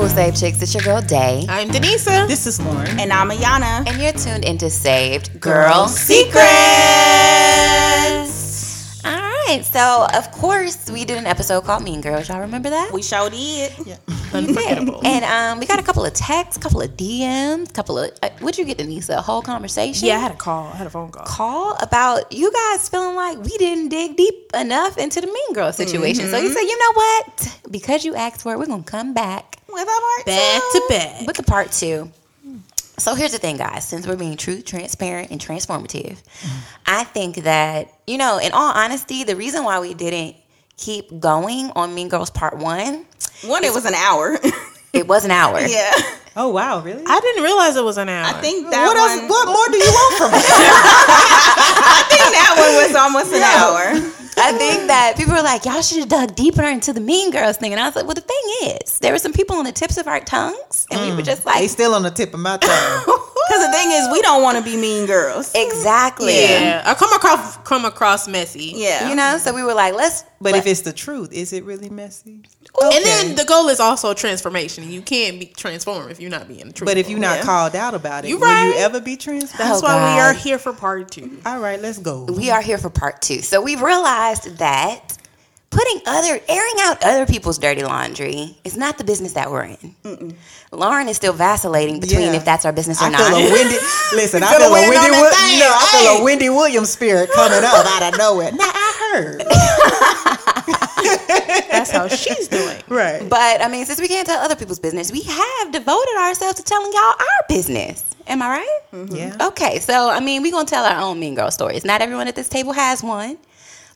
Cool Save Chicks. It's your girl Day. I'm Denisa. This is Lauren. And I'm Ayana. And you're tuned into Saved Girl, Secrets. All right. So, of course, we did an episode called Mean Girls. Y'all remember that? We showed it. Yeah. Unforgettable. And um, we got a couple of texts, couple of DMs, couple of. Uh, what'd you get, Denise? A whole conversation? yeah, I had a call. I had a phone call. Call about you guys feeling like we didn't dig deep enough into the Mean Girl situation. So you said, you know what? Because you asked for it, we're gonna come back With our part Back two. to back. with the part two. So here's the thing, guys. Since we're being true, transparent, and transformative, I think that you know, in all honesty, the reason why we didn't keep going on Mean Girls Part One, One, it was an hour. it was an hour. yeah. Oh wow, really? I didn't realize it was an hour. I think that what one. else? What more do you want from me? I think that one was almost an hour. I think that people are like, y'all should have dug deeper into the Mean Girls thing, and I was like, well, the thing is, there were some people on the tips of our tongues, and we were mm. just like, they like, still on the tip of my tongue. Because the thing is, we don't want to be mean girls. exactly. yeah, I come across come across messy. Yeah. You know, so we were like, let's. But let- if it's the truth, is it really messy? And then the goal is also transformation. You can't be transformed if you're not being true. But if you're not Yeah. called out about it, You will right. you ever be transformed? that's Oh, why we are here for part two. All right, let's go. we are here for part two. So we've realized that putting other, airing out other people's dirty laundry is not the business that we're in. Lauren is still vacillating between Yeah. if that's our business or I not. feel a Wendy. Listen, I feel feel a a Wendy. Wi- no, I feel a Wendy Williams spirit coming up out of nowhere. Now I heard. That's how she's doing. Right. But I mean, since we can't tell other people's business, we have devoted ourselves to telling y'all our business. Am I right? Mm-hmm. Yeah. Okay, so I mean, we're gonna tell our own mean girl stories. Not everyone at this table has one,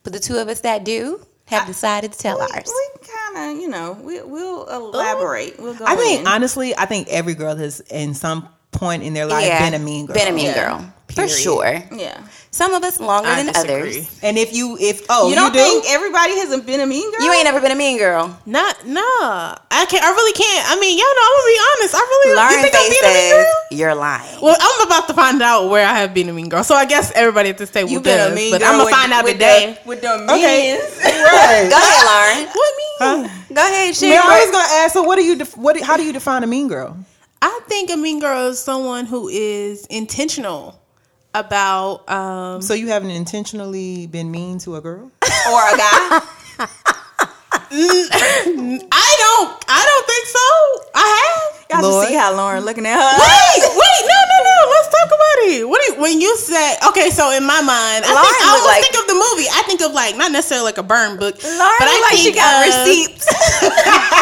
but the two of us that do have decided to tell we, ours. we kind of, you know, we, we'll elaborate. We'll go I think in. honestly, I think every girl has, in some point in their life, yeah, been a mean girl. Been a mean Yeah. girl for sure. yeah. Some of us longer I than disagree. others. And if you, if oh, you don't do? think everybody hasn't been a mean girl? You ain't never been a mean girl. Not no. I can't. I really can't. I mean, y'all know. I'm gonna be honest. I really. Lauren you think I'm being a mean girl? you're lying. Well, I'm about to find out where I have been a mean girl. So I guess everybody at this table You been does, a mean but girl. I'm gonna with- find out with today. The, with the Okay. means. right. Go ahead, Lauren. What mean? Huh? Go ahead, Man, share. I was gonna ask. So, what do you? Def- what? How do you define a mean girl? I think a mean girl is someone who is intentional about. um So you haven't intentionally been mean to a girl? or a guy. I don't. I don't think so. I have. Y'all Lord. see how Lauren looking at her. Wait, wait, no, no, no. Let's talk about it. What do you, when you said okay? So in my mind, I, Lauren think, I always like- think of the movie. I think of like not necessarily like a burn book, Lauren but I like she think got of- receipts.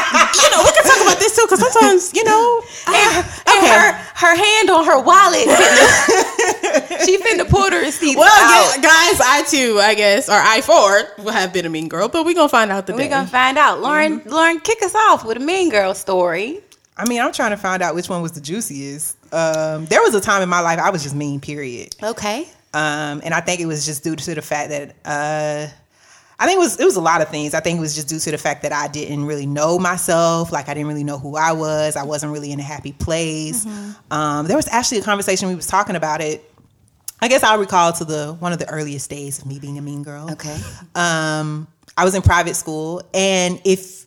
You know, we can talk about this too because sometimes you know. and her her hand on her wallet. she finna pull the receipts Well, out. yeah, guys, I too, I guess, or I four will have been a mean girl, but we gonna find out today. We're gonna find out. Lauren, mm-hmm. Lauren, kick us off with a mean girl story. I mean, I'm trying to find out which one was the juiciest. Um, there was a time in my life I was just mean. Period. Okay. Um, and I think it was just due to the fact that uh, I think it was it was a lot of things. I think it was just due to the fact that I didn't really know myself. Like I didn't really know who I was. I wasn't really in a happy place. Um, there was actually a conversation we was talking about it. I guess I'll recall to the one of the earliest days of me being a mean girl. Okay. Um, I was in private school, and if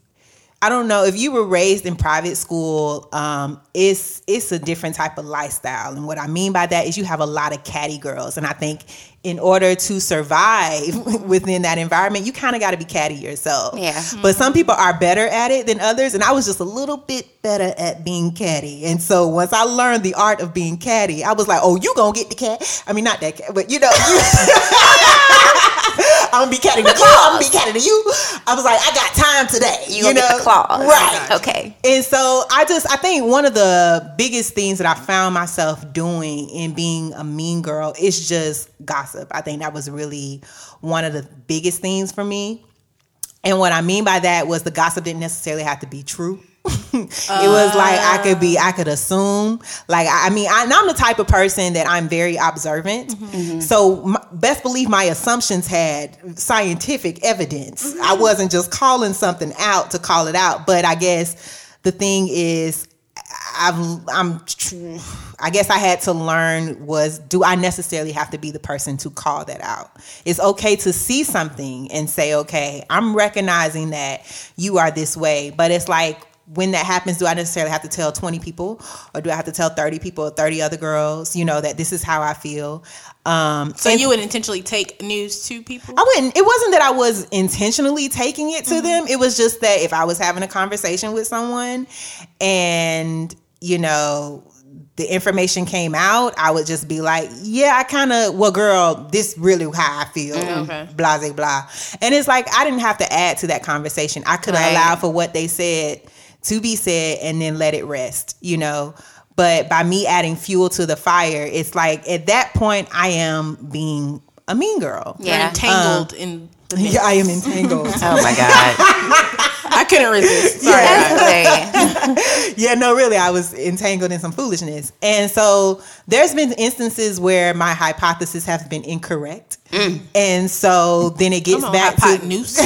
I don't know if you were raised in private school, um, it's it's a different type of lifestyle. And what I mean by that is you have a lot of catty girls, and I think in order to survive within that environment, you kind of got to be catty yourself. Yeah. But some people are better at it than others, and I was just a little bit better at being catty. And so once I learned the art of being catty, I was like, "Oh, you gonna get the cat?" I mean, not that cat, but you know. You I'm gonna be catty to you. I'm gonna be catty to you. I was like, I got time today. You, gonna get the claws. right? Okay. And so I just I think one of the biggest things that I found myself doing in being a mean girl is just gossip. I think that was really one of the biggest things for me. And what I mean by that was the gossip didn't necessarily have to be true. it was like I could be, ah. I could assume. Like I I mean, I, and I'm the type of person that I'm very observant. Mm-hmm. Mm-hmm. So my, best believe my assumptions had scientific evidence. I mm-hmm. wasn't just calling something out to call it out. But I guess the thing is, I've I'm I guess I had to learn was do I necessarily have to be the person to call that out? It's okay to see something and say, okay, I'm recognizing that you are this way, but it's like when that happens, do I necessarily have to tell 20 people or do I have to tell 30 people or 30 other girls, you know, that this is how I feel? Um, So and you would intentionally take news to people? I wouldn't, it wasn't that I was intentionally taking it to Mm-hmm. them. It was just that if I was having a conversation with someone and, you know, the information came out, I would just be like, yeah, I kind of, well, girl, this really how I feel. Mm, Okay. Blah, blah, blah. And it's like, I didn't have to add to that conversation. I could have Right. allowed for what they said to be said and then let it rest, you know? But by me adding fuel to the fire, it's like at that point, I am being a mean girl. You're Yeah. entangled in the mix. Yeah, I am entangled. Oh my god. I couldn't resist. Sorry. That's hilarious. yeah, no, really, I was entangled in some foolishness. And so there's been instances where my hypothesis has been incorrect. Mm. And so then it gets Come on, back hot to noose.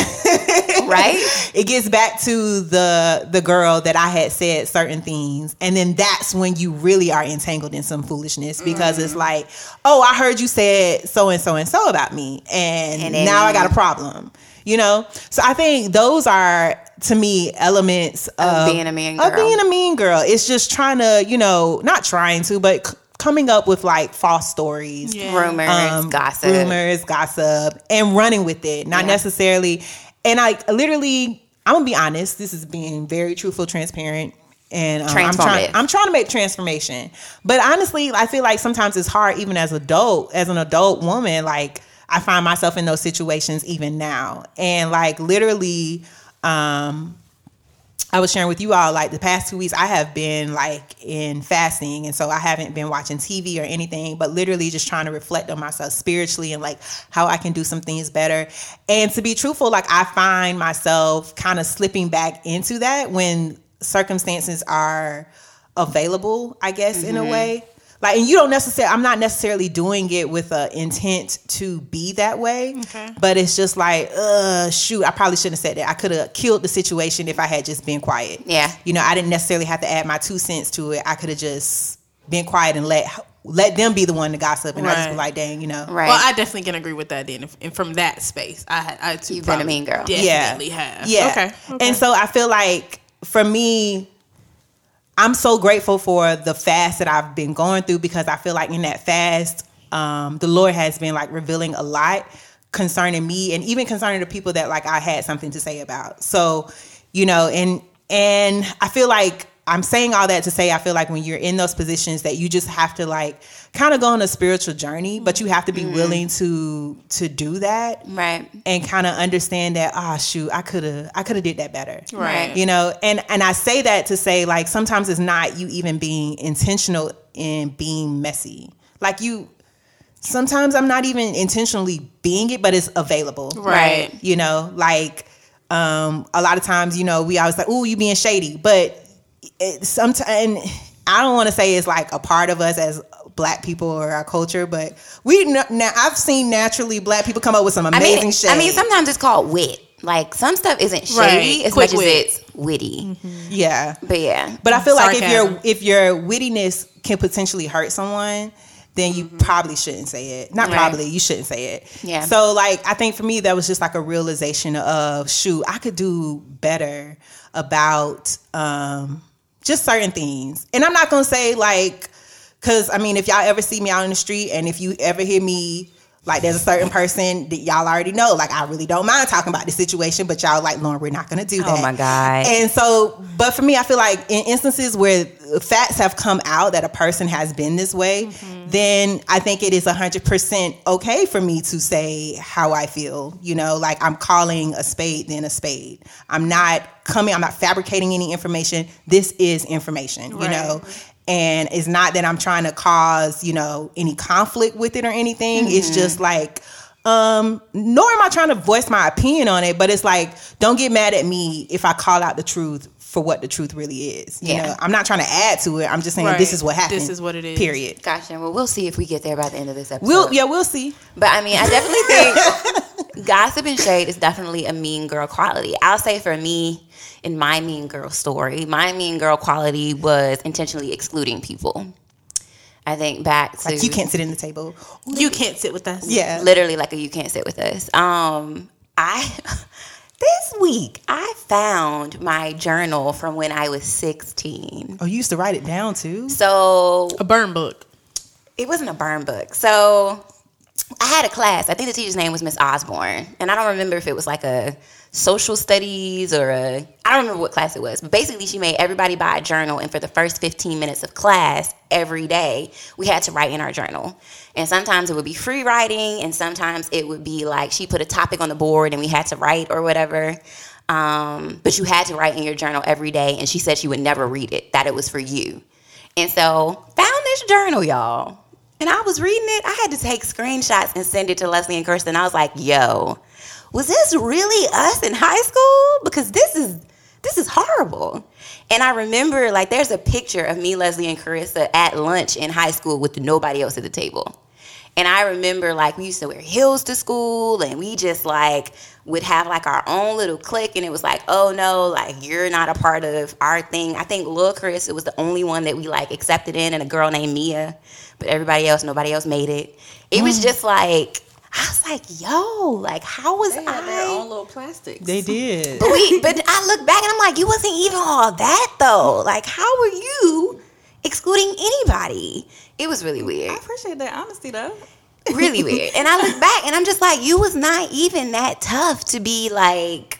Right? it gets back to the the girl that I had said certain things. And then that's when you really are entangled in some foolishness because it's like, oh, I heard you said so and so and so about me. And, And now I got a problem. You know? So I think those are to me elements of, being a mean girl. Of being a mean girl. It's just trying to, you know, not trying to, but c- coming up with like false stories Yeah. Rumors, um, gossip. rumors, gossip, and running with it. Not Yeah. necessarily. And I literally, I'm gonna be honest. This is being very truthful, transparent, and um, I'm trying. I'm trying to make transformation. But honestly, I feel like sometimes it's hard, even as adult, as an adult woman. Like I find myself in those situations even now, and like literally. Um, I was sharing with you all like the past two weeks I have been like in fasting and so I haven't been watching TV or anything but literally just trying to reflect on myself spiritually and like how I can do some things better. And to be truthful like I find myself kind of slipping back into that when circumstances are available I guess in a mm-hmm. way like and you don't necessarily I'm not necessarily doing it with a intent to be that way Okay. but it's just like uh shoot I probably shouldn't have said that I could have killed the situation if I had just been quiet Yeah. you know I didn't necessarily have to add my two cents to it I could have just been quiet and let let them be the one to gossip and I just be like dang you know Right. Well, I definitely can agree with that then. If, and from that space, I had I too You've been a probably mean girl. Definitely have. Yeah. Okay. okay. And so I feel like for me, I'm so grateful for the fast that I've been going through because I feel like in that fast, um, the Lord has been like revealing a lot concerning me and even concerning the people that like I had something to say about. So, you know, and and I feel like I'm saying all that to say I feel like when you're in those positions that you just have to like kind of go on a spiritual journey, but you have to be willing to to do that right. and kind of understand that ah shoot i could have i could have did that better Right. you know and and i say that to say like sometimes it's not you even being intentional in being messy like you sometimes i'm not even intentionally being it but it's available Right. you know like um a lot of times you know we always like oh you being shady but sometimes i don't want to say it's like a part of us as black people or our culture but we now i've seen naturally black people come up with some I amazing mean, shade I mean, sometimes it's called wit. Like some stuff isn't shady Right. as Quick much wit. as it's witty. yeah But yeah, but i feel like if your if your wittiness can potentially hurt someone then you probably shouldn't say it not Right. probably you shouldn't say it Yeah. so like i think for me that was just like a realization of shoot i could do better about um just certain things. And i'm not gonna say like because i mean if y'all ever see me out in the street and if you ever hear me like there's a certain person that y'all already know. Like i really don't mind talking about the situation but y'all like lauren we're not gonna do oh that. Oh my God. and so but for me i feel like in instances where facts have come out that a person has been this way mm-hmm. then i think it is 100% okay for me to say how i feel you know? Like i'm calling a spade then a spade. I'm not coming i'm not fabricating any information. This is information you Right. know and it's not that i'm trying to cause you know any conflict with it or anything it's just like um nor am i trying to voice my opinion on it but it's like don't get mad at me if i call out the truth for what the truth really is you Yeah. know i'm not trying to add to it i'm just saying Right. this is what happened This is what it is. period gotcha. Well, we'll see if we get there by the end of this episode. we'll yeah we'll see But I mean, I definitely think gossip and shade is definitely a mean girl quality. I'll say for me, in my mean girl story, my mean girl quality was intentionally excluding people. I think back to like you can't sit in the table You can't sit with us. yeah literally like a you can't sit with us. Um, I this week I found my journal from when I was 16. Oh, you used to write it down too. So A burn book. it wasn't a burn book. So I had a class. I think the teacher's name was Miss Osborne, and I don't remember if it was like a social studies or I don't remember what class it was. But basically, she made everybody buy a journal, and for the first 15 minutes of class every day, we had to write in our journal. And sometimes it would be free writing, and sometimes it would be like she put a topic on the board and we had to write or whatever. Um, but you had to write in your journal every day, and she said she would never read it; that it was for you. And so found this journal, y'all. And I was reading it. I had to take screenshots and send it to Leslie and Kirsten. I was like, yo, was this really us in high school? Because this is this is horrible. And I remember like there's a picture of me, Leslie, and Carissa at lunch in high school with nobody else at the table. And I remember like we used to wear heels to school and we just like would have like our own little clique and it was like, oh no, like you're not a part of our thing. I think Lil Chris, it was the only one that we like accepted in and a girl named Mia. But everybody else, nobody else made it. It was mm. just like I was like, yo, like how was They had their I own little plastics. They did. but we but I look back and I'm like, you wasn't even all that though. Like how were you excluding anybody? It was really weird I appreciate that honesty though. really weird. And I look back and I'm just like, you was not even that tough to be like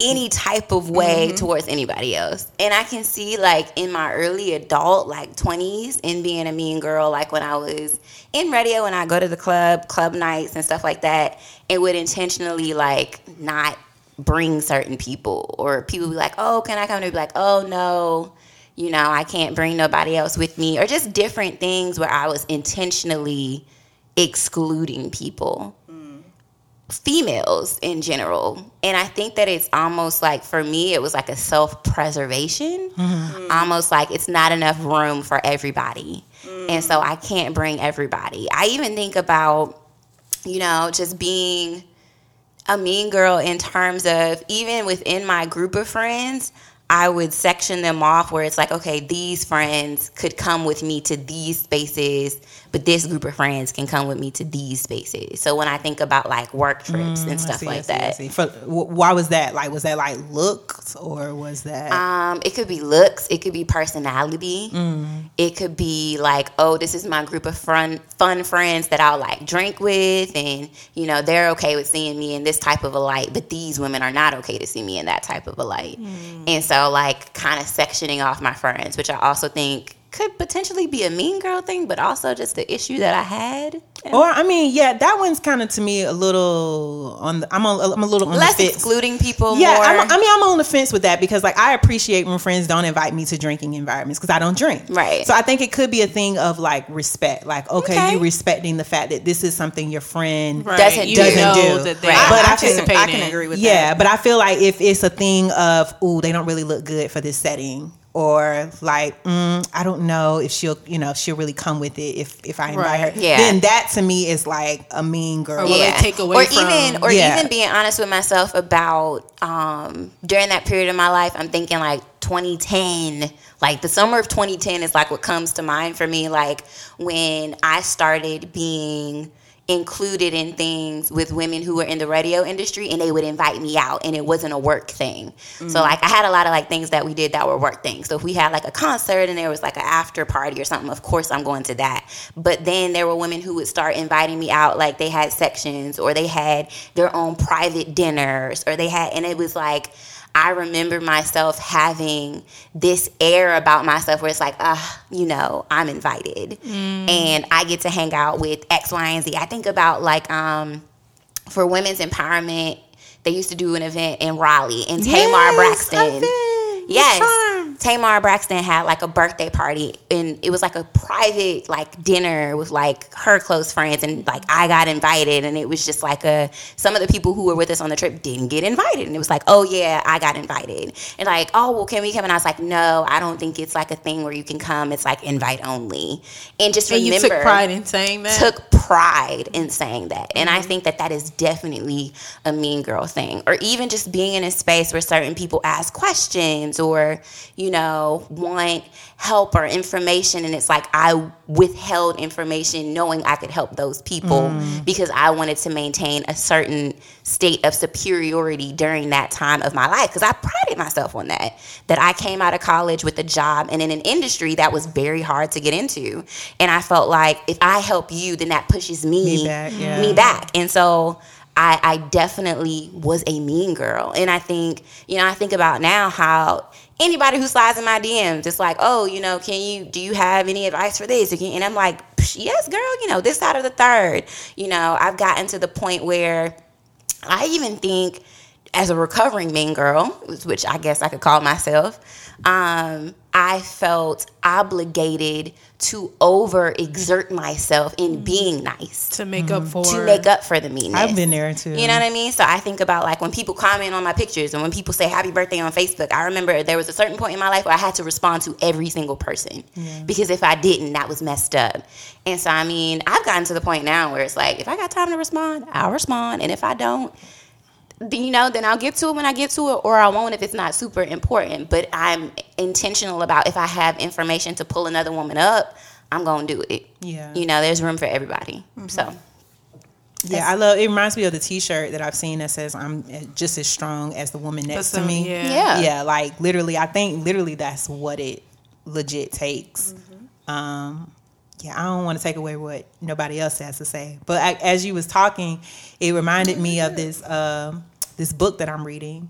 any type of way mm-hmm. towards anybody else. And I can see like in my early adult like 20s and being a mean girl like when I was in radio and I go to the club, club nights and stuff like that, and would intentionally like not bring certain people or people be like, "Oh, can I come?" to be like, "Oh no." You know, I can't bring nobody else with me, or just different things where I was intentionally excluding people females in general. And i think that it's almost like for me it was like a self-preservation. Mm-hmm. Almost like it's not enough room for everybody. Mm-hmm. And so i can't bring everybody. I even think about you know just being a mean girl in terms of even within my group of friends I would section them off where it's like, okay, these friends could come with me to these spaces, but this group of friends can come with me to these spaces. So when I think about like work trips and Mm, I stuff see, like see, that, see. For, why was that? Like, was that like looks or was that? Um, it could be looks, it could be personality, Mm. it could be like, oh, this is my group of fun fun friends that I'll like drink with, and you know they're okay with seeing me in this type of a light, but these women are not okay to see me in that type of a light, Mm. and so like kind of sectioning off my friends, which I also think could potentially be a mean girl thing, but also just the issue that I had. or I mean, yeah, that one's kind of to me a little on. The, I'm a, I'm a little on Less the fence. excluding people, Yeah, more. I'm, I mean, I'm on the fence with that because like I appreciate when friends don't invite me to drinking environments because I don't drink. Right. So I think it could be a thing of like respect. Like, okay, Okay. you respecting the fact that this is something your friend Right. Doesn't you do. Doesn't do. that they Right. But I can- I can agree with yeah, that. Yeah, but I feel like if it's a thing of, ooh, they don't really look good for this setting, or like, mm, I don't know if she'll, you know, if she'll really come with it if if I invite Right. her. Yeah. Then that to me is like a mean girl. Or will they take away or from- even or Yeah. even being honest with myself about um during that period of my life i'm thinking like 2010 like the summer of 2010 is like what comes to mind for me like when i started being included in things with women who were in the radio industry and they would invite me out and it wasn't a work thing. So mm. like I had a lot of like things that we did that were work things. So if we had like a concert and there was like an after party or something, of course I'm going to that. But then there were women who would start inviting me out like they had sections or they had their own private dinners or they had and it was like I remember myself having this air about myself where it's like, ah, you know, I'm invited and I get to hang out with X, Y, and Z. I think about like um, for women's empowerment, they used to do an event in Raleigh and Tamar Yes, Braxton. Yes. Tamar Braxton had like a birthday party and it was like a private like dinner with like her close friends and like I got invited and it was just like a some of the people who were with us on the trip didn't get invited and it was like oh yeah I got invited and like oh well can we come and I was like no I don't think it's like a thing where you can come it's like invite only and just And you remember took pride in saying that. took pride in saying that. And I mm-hmm. think that that is definitely a mean girl thing. Or even just being in a space where certain people ask questions or, you you know, want help or information. And it's like I withheld information knowing I could help those people mm. because I wanted to maintain a certain state of superiority during that time of my life. Because I prided myself on that. That I came out of college with a job and in an industry that was very hard to get into. And I felt like if I help you, then that pushes me, Me back, yeah. me back. And so I, I definitely was a mean girl. And I think, you know, I think about now how anybody who slides in my DMs, it's like, oh, you know, can you, do you have any advice for this? And I'm like, "Psh, yes, girl, you know, this side of the third. You know, I've gotten to the point where I even think as a recovering mean girl, which I guess I could call myself, um, I felt obligated to overexert myself in mm-hmm. being nice to make up mm-hmm. for to make up for the meanness. I've been there too. You know what I mean? So I think about like when people comment on my pictures and when people say happy birthday on Facebook. I remember there was a certain point in my life where I had to respond to every single person because if I didn't, that was messed up. And so I mean, I've gotten to the point now where it's like if I got time to respond, I'll respond, and if I don't, then you know, then I'll get to it when I get to it, or I won't if it's not super important. But I'm intentional about if I have information to pull another woman up, I'm gonna do it. Yeah. You know, there's room for everybody. So Yeah, I love. It reminds me of the T-shirt that I've seen that says "I'm just as strong as the woman next to me." yeah. yeah. yeah, like literally, I think literally that's what it legit takes. Mm-hmm. Um, yeah, I don't want to take away what nobody else has to say, but I, as you was talking, it reminded me of this um, this book that I'm reading,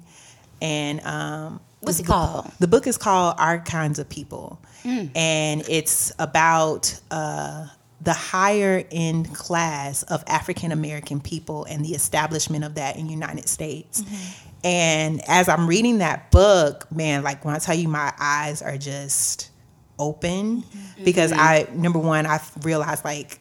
and um, What's it book- called? The book is called Our Kinds of People, Mm. and it's about uh, the higher end class of African American people and the establishment of that in the United States. Mm-hmm. And as I'm reading that book, man, like when I tell you my eyes are just open Mm-hmm. because I number one, I've realized like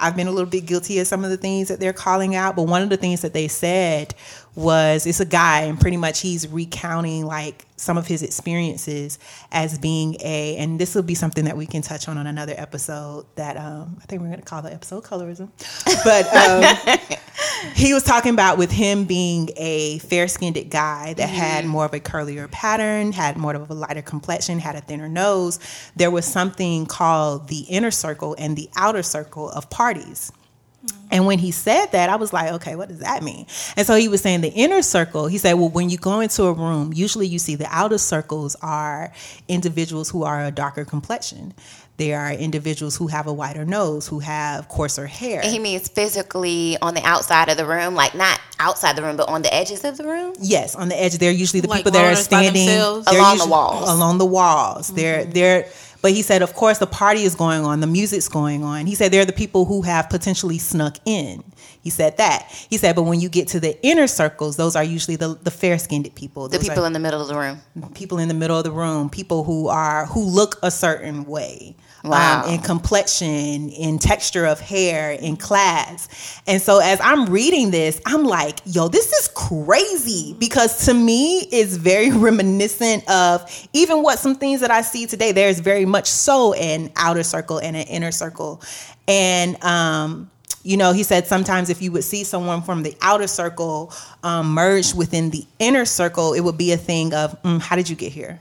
I've been a little bit guilty of some of the things that they're calling out, but one of the things that they said was it's a guy and pretty much he's recounting like some of his experiences as being a and this will be something that we can touch on on another episode that um, I think we're going to call the episode colorism. But um, he was talking about with him being a fair-skinned guy that had more of a curlier pattern, had more of a lighter complexion, had a thinner nose. There was something called the inner circle and the outer circle of parties. And when he said that, I was like, okay, what does that mean? And so he was saying the inner circle, he said, well, when you go into a room, usually you see the outer circles are individuals who are a darker complexion. There are individuals who have a wider nose, who have coarser hair. He means physically on the outside of the room, like not outside the room, but on the edges of the room. Yes, on the edge. They're usually the Like people that are standing themselves? they're Along the walls. Along the walls. They're mm-hmm. they're. But he said, of course, the party is going on, the music's going on. He said they're the people who have potentially snuck in. He said that. He said, but when you get to the inner circles, those are usually the, the fair skinned people. The people in the middle of the room. people in the middle of the room, people who are who look a certain way. Wow. Um, in complexion, in texture of hair, in class. And so as I'm reading this, I'm like, yo, this is crazy because to me it's very reminiscent of even what some things that I see today. There's very much so an outer circle and an inner circle. And um you know, he said sometimes if you would see someone from the outer circle um, merged within the inner circle, it would be a thing of, mm, how did you get here?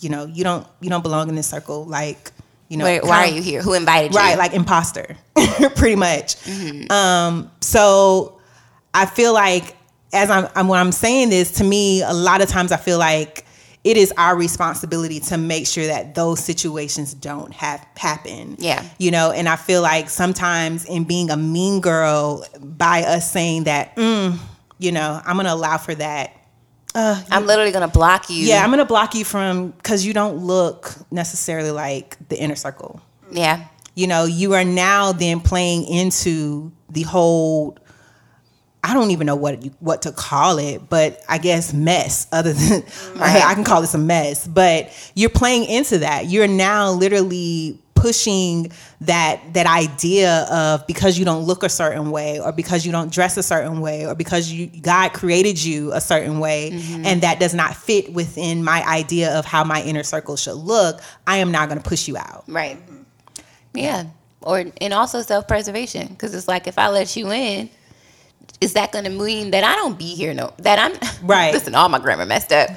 You know, you don't you don't belong in this circle. Like, you know, Wait, why are you here? Who invited you? Right, like imposter, pretty much. Mm-hmm. Um, so I feel like as I'm, I'm when I'm saying this, to me, a lot of times I feel like it is our responsibility to make sure that those situations don't have happen. Yeah. You know, and I feel like sometimes in being a mean girl, by us saying that, mm, you know, I'm gonna allow for that. Uh, I'm literally gonna block you. Yeah, I'm gonna block you from because you don't look necessarily like the inner circle yeah. you know you are now then playing into the whole I don't even know what you, what to call it, but I guess mess. Other than I can call this a mess, but you're playing into that. You're now literally pushing that that idea of because you don't look a certain way, or because you don't dress a certain way, or because you God created you a certain way, mm-hmm. and that does not fit within my idea of how my inner circle should look. I am not going to push you out. Right. Yeah. Or and also self preservation because it's like if I let you in, is that going to mean that I don't be here? No, that I'm Right. Listen, all my grammar messed up.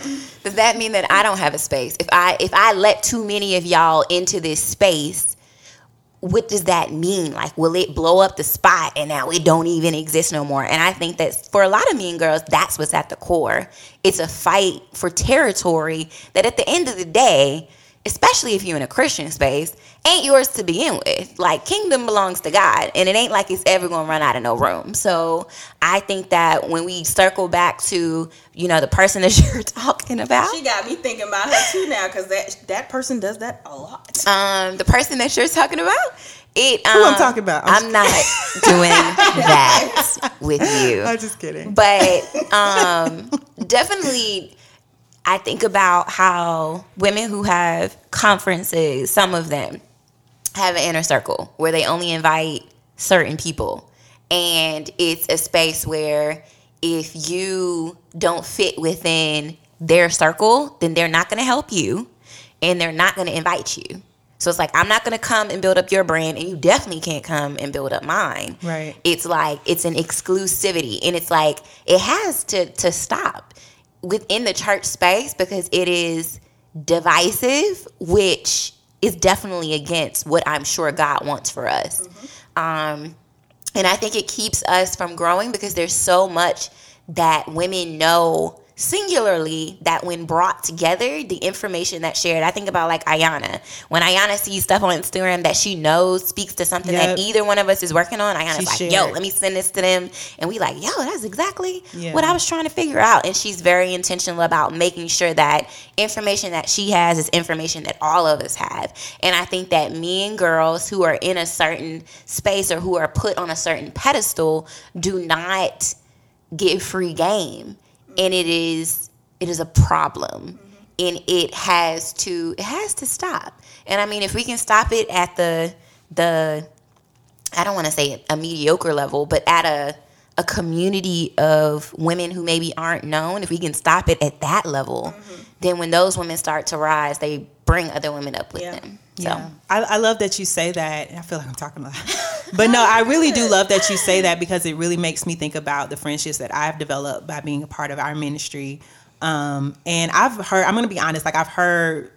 Does that mean that I don't have a space? If I if I let too many of y'all into this space, what does that mean? Like, will it blow up the spot and now it don't even exist no more? And I think that for a lot of mean girls, that's what's at the core. It's a fight for territory that at the end of the day, especially if you're in a Christian space, ain't yours to begin with. Like kingdom belongs to God, and it ain't like it's ever gonna run out of no room. So I think that when we circle back to you know the person that you're talking about, She got me thinking about her too now because that that person does that a lot. um, the person that you're talking about, it. Um, Who I'm talking about? I'm I'm, not doing that with you. I'm just kidding. but um, definitely i think about how women who have conferences some of them have an inner circle where they only invite certain people. And it's a space where if you don't fit within their circle then they're not going to help you and they're not going to invite you. So it's like i'm not going to come and build up your brand and you definitely can't come and build up mine. Right. it's like it's an exclusivity and it's like it has to to stop within the church space because it is divisive which is definitely against what i'm sure god wants for us. Um and i think it keeps us from growing because there's so much that women know singularly that when brought together the information that's shared i think about like ayana. When ayana sees stuff on instagram that she knows speaks to something that either one of us is working on ayana's She like yo let me send this to them. And we like yo that's exactly Yeah. what i was trying to figure out. And she's very intentional about making sure that information that she has is information that all of us have. And i think that men girls who are in a certain space or who are put on a certain pedestal do not get free game and it is it is a problem and it has to it has to stop and i mean if we can stop it at the the i don't want to say a mediocre level but at a a community of women who maybe aren't known if we can stop it at that level mm-hmm. then when those women start to rise they bring other women up with Yeah. them so Yeah. I, I love that you say that. I feel like I'm talking a lot. But no, I really do love that you say that because it really makes me think about the friendships that I've developed by being a part of our ministry. Um, and I've heard, I'm going to be honest, like I've heard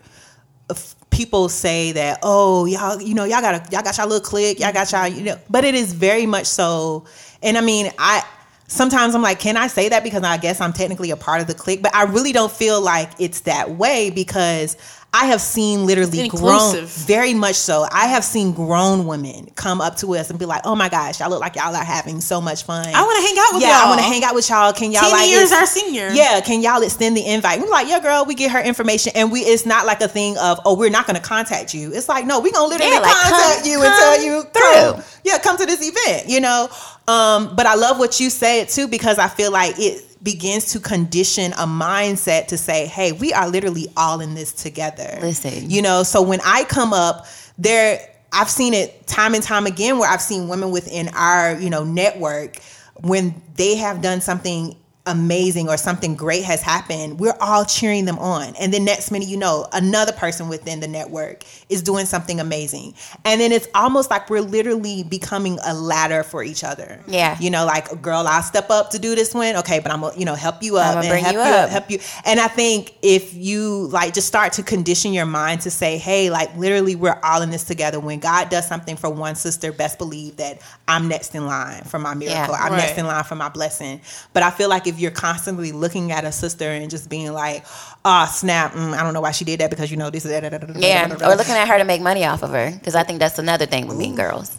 people say that, oh, y'all, you know, y'all got a, y'all got y'all little clique, y'all got y'all, you know, but it is very much so. And I mean, I, sometimes I'm like, can I say that because I guess I'm technically a part of the clique, but I really don't feel like it's that way because I have seen literally grown, Inclusive. very much so. I have seen grown women come up to us and be like, "Oh my gosh, y'all look like y'all are having so much fun. I want to hang out with yeah, y'all. I want to hang out with y'all. Can y'all Ten like years our senior. Yeah, can y'all extend the invite? We're like, yeah, girl, we get her information, and we. It's not like a thing of, oh, we're not going to contact you. It's like, no, we're gonna literally Yeah, like, contact come- you and tell you through. come, yeah, come to this event. You know, um, but I love what you said too because I feel like it begins to condition a mindset to say, hey, we are literally all in this together. Listen. you know, so when I come up, there, I've seen it time and time again where I've seen women within our, you know, network when they have done something amazing or something great has happened, we're all cheering them on. And then next minute, you know, another person within the network is doing something amazing. And then it's almost like we're literally becoming a ladder for each other. Yeah. You know, like, girl, I'll step up to do this one. Okay, but I'm gonna, you know, help you up and bring help you you up. help you. And I think if you like just start to condition your mind to say, hey, like literally we're all in this together. When God does something for one sister, best believe that I'm next in line for my miracle. Yeah. I'm next in line for my blessing. But I feel like if you're constantly looking at a sister and just being like, oh snap, mm, I don't know why she did that because you know this is yeah or looking at her to make money off of her because i think that's another thing with mean girls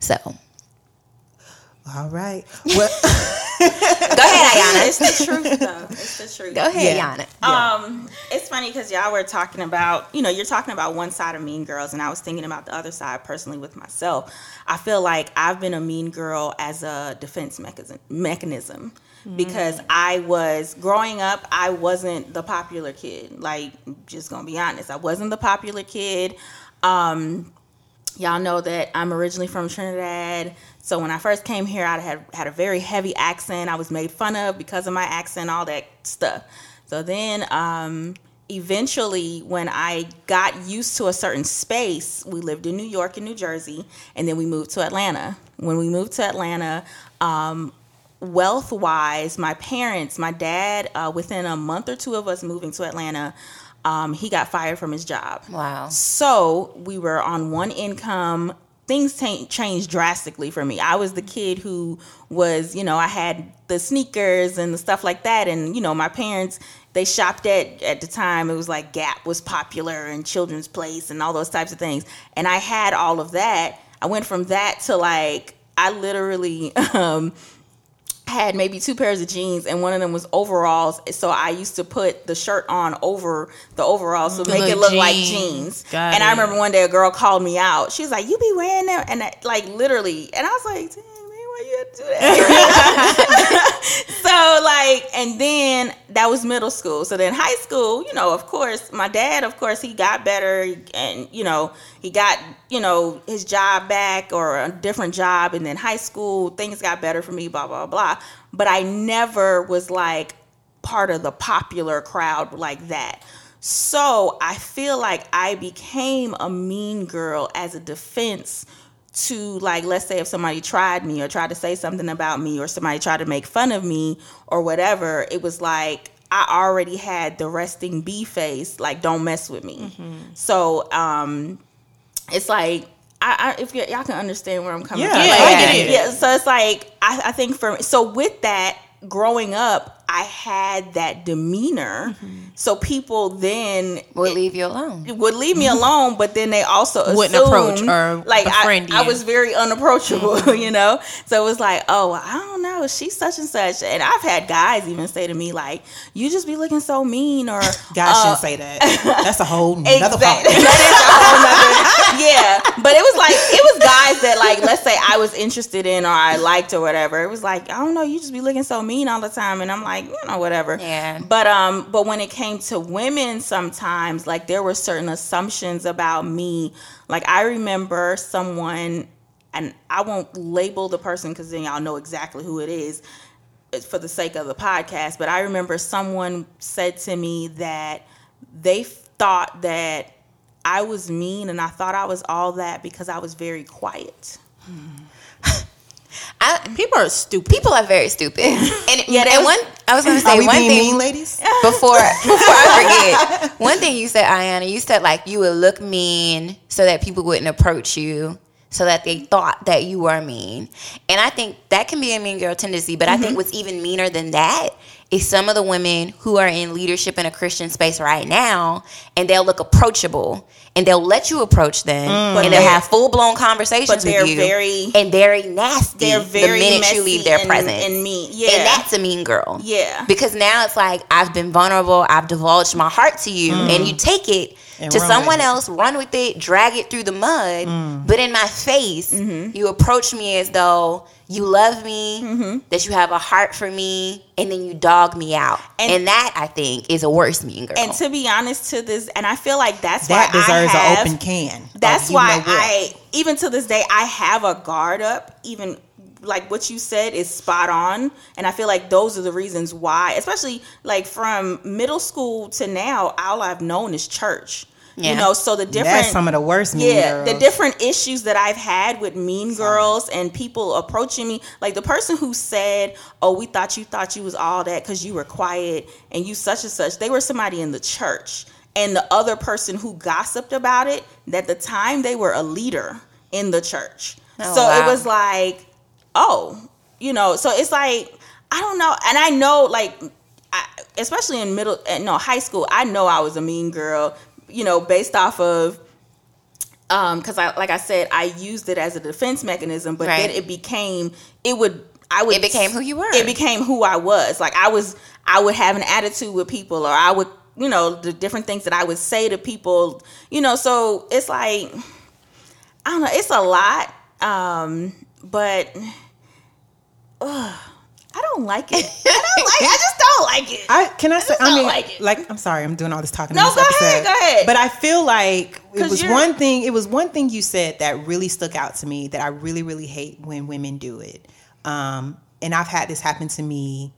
so All right. Well, go ahead ayana It's the truth, though. It's the truth. go ahead Yeah. ayana Yeah. Um, it's funny because y'all were talking about, you know, you're talking about one side of Mean Girls, and I was thinking about the other side personally with myself. I feel like I've been a mean girl as a defense mechanism, mechanism because I was growing up. I wasn't the popular kid. Like, just gonna be honest, I wasn't the popular kid. Um, y'all know that I'm originally from Trinidad. So when I first came here, I had had a very heavy accent. I was made fun of because of my accent, all that stuff. So then, um, eventually, when I got used to a certain space, we lived in New York and New Jersey, and then we moved to Atlanta. When we moved to Atlanta, um, wealth wise, my parents, my dad, uh, within a month or two of us moving to Atlanta, um, he got fired from his job. Wow. So we were on one income. Things ta- changed drastically for me. I was the kid who was, you know, I had the sneakers and the stuff like that, and you know, my parents they shopped at at the time. It was like Gap was popular and Children's Place and all those types of things, and I had all of that. I went from that to like I literally um, had maybe two pairs of jeans and one of them was overalls. So I used to put the shirt on over the overalls to To make it look look like jeans. jeans. Got and it. I remember one day a girl called me out. She was like, "You be wearing them And I, like literally, and I was like, "Dang man, why you had to do that?" so like, and then that was middle school. So then high school, you know, of course, my dad, of course, he got better, and you know, he got you know his job back or a different job, and then high school things got better for me, blah blah blah. But I never was like part of the popular crowd like that. So I feel like I became a mean girl as a defense to like let's say if somebody tried me or tried to say something about me or somebody tried to make fun of me or whatever it was like i already had the resting b face like don't mess with me. So um it's like I, I if y- y'all can understand where i'm coming Yeah, from. Yeah, like, I get it. yeah so it's like I, I think for so with that growing up i had that demeanor so people then Would leave you alone. would leave me alone, but then they also Wouldn't approach or like I, befriend I was very unapproachable, you know. So it was like, oh, I don't know, she's such and such, and I've had guys even say to me like, "You just be looking so mean," or "Guys uh, shouldn't say that. That's a whole nother Exactly. part. That is a whole nother- yeah, but it was like it was guys that like let's say I was interested in or I liked or whatever. It was like I don't know, you just be looking so mean all the time, and I'm like, you know, whatever. Yeah. But um, but when it came to women, sometimes like there were certain assumptions about me. Like I remember someone, and I won't label the person because then y'all know exactly who it is for the sake of the podcast, but I remember someone said to me that they thought that I was mean and I thought I was all that because I was very quiet. I, People are stupid. people are very stupid. And Yeah, and was- one I was going to say one thing mean, ladies? before before I forget. One thing you said, Ayana, you said like you would look mean so that people wouldn't approach you, so that they thought that you were mean. And I think that can be a mean girl tendency. But I think mm-hmm. what's even meaner than that is some of the women who are in leadership in a Christian space right now, and they'll look approachable. And they'll let you approach them, mm. But and they'll have full blown conversations but they're with you. very- and very nasty. They're very the minute you leave their and, presence and mean. and Yeah, that's a mean girl. Yeah. Because now it's like I've been vulnerable, I've divulged my heart to you, and mm. you take it And to someone it. else, run with it, drag it through the mud. Mm. But in my face, mm-hmm. you approach me as though you love me, mm-hmm. that you have a heart for me, and then you dog me out. And, And- that I think is a worse mean girl. and to be honest, to this, and I feel like that's That why deserves I have, an open can. That's why. I, even to this day, I have a guard up. Even like what you said is spot on, and I feel like those are the reasons why. Especially like from middle school to now, all I've known is church. Yeah. You know, so the different That's some of the worst mean yeah, the different issues that I've had with mean girls and people approaching me, like the person who said, "Oh, we thought you thought you was all that because you were quiet and you such and such." They were somebody in the church, and the other person who gossiped about it, at the time they were a leader in the church. Oh, so it was like, oh, you know, so it's like I don't know, and I know like. I, especially in middle, uh, no high school, I know I was a mean girl. You know, based off of um because i like i said i used it as a defense mechanism but Right. then it became it would i would It became who you were. it became who i was like i was i would have an attitude with people or i would you know the different things that i would say to people you know so it's like i don't know it's a lot um but ugh, i don't like it i don't like i just don't like it I can I say I mean like like. I'm sorry I'm doing all this talking. No, this go ahead, go ahead. But I feel like it was you're- one thing. It was one thing you said that really stuck out to me that I really really hate when women do it. Um, and I've had this happen to me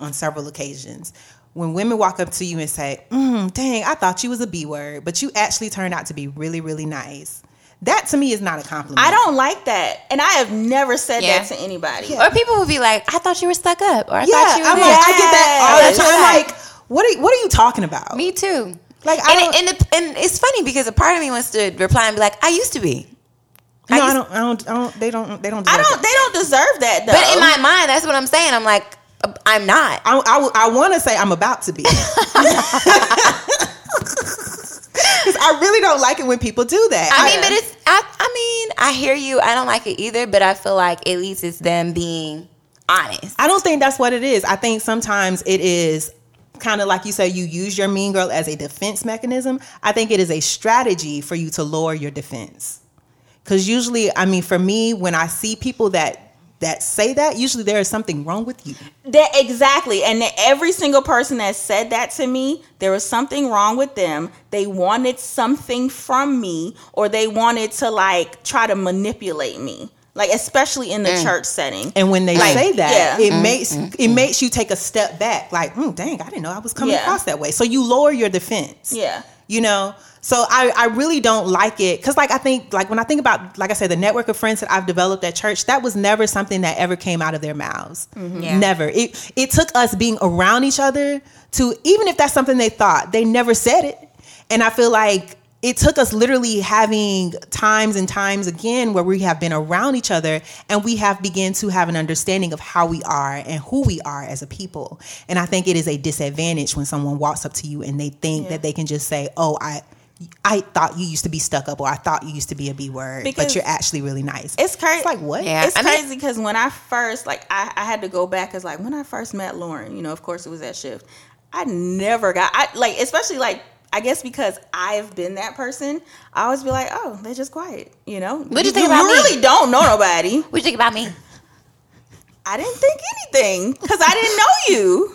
on several occasions. When women walk up to you and say, mm, "Dang, I thought you was a B word, but you actually turned out to be really really nice." That to me is not a compliment. I don't like that, and I have never said Yeah. that to anybody. Or people would be like, I thought you were stuck up. Or I Yeah, thought you were I'm this." like, I get that all the time. I'm like, what are what are you talking about? Me too. Like, I and, it, and, it, and it's funny because a part of me wants to reply and be like, I used to be. no, I I don't, I don't, I don't. They don't. They don't. I deserve don't. that. They don't deserve that though. But in my mind, that's what I'm saying. I'm like, uh, I'm not. I, I, I want to say I'm about to be. Because I really don't like it when people do that. I mean, but it's, I, I mean, I hear you. I don't like it either, but I feel like at least it's them being honest. I don't think that's what it is. I think sometimes it is kind of like you say, you use your mean girl as a defense mechanism. I think it is a strategy for you to lower your defense. Because usually, I mean, for me, when I see people that that say that, usually there is something wrong with you. That exactly, and every single person that said that to me, there was something wrong with them. They wanted something from me, or they wanted to like try to manipulate me, like especially in the Mm. church setting. And when they Like, say that, yeah. it makes it makes you take a step back. Like, mm, dang, I didn't know I was coming Yeah. across that way. So you lower your defense. Yeah. You know? So i i really don't like it because like i think like when i think about like i said the network of friends that i've developed at church that was never something that ever came out of their mouths. Mm-hmm. Yeah. never. It it took us being around each other to even if that's something they thought they never said it. And i feel like it took us literally having times and times again where we have been around each other and we have begun to have an understanding of how we are and who we are as a people. And I think it is a disadvantage when someone walks up to you and they think that they can just say, "Oh, I I thought you used to be stuck up or I thought you used to be a B word, but you're actually really nice." It's crazy. It's like what? Yeah. It's I crazy because when I first like I, I had to go back as like when I first met Lauren, you know, of course it was that shift. I never got I like especially like I guess because I've been that person, I always be like, oh, they're just quiet, you know. What'd you think about you me? really don't know nobody. What do you think about me? I didn't think anything because I didn't know you.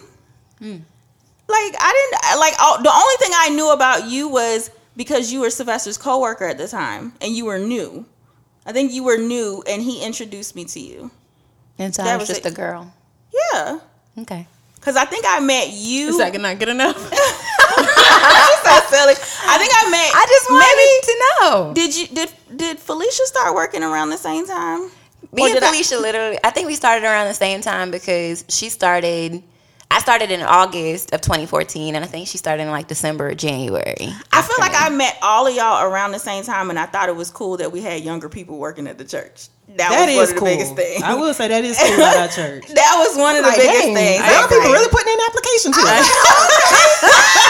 Hmm. Like I didn't like oh, the only thing I knew about you was because you were Sylvester's coworker at the time and you were new. I think you were new and he introduced me to you. And so That I was was just it. a girl. Yeah. Okay. Cause I think I met you. Is that not good enough? so silly. I think I met. I just wanted to know. Did you did did Felicia start working around the same time? Me Or and did I- Felicia literally, I think we started around the same time because she started. I started in August of 2014, and I think she started in like December or January. I feel like I met all of y'all around the same time, and I thought it was cool that we had younger people working at the church. That, That was one is of the cool. biggest things. I will say that is cool about our church. That was one of the Like, biggest dang, things. young I was people really putting in applications too.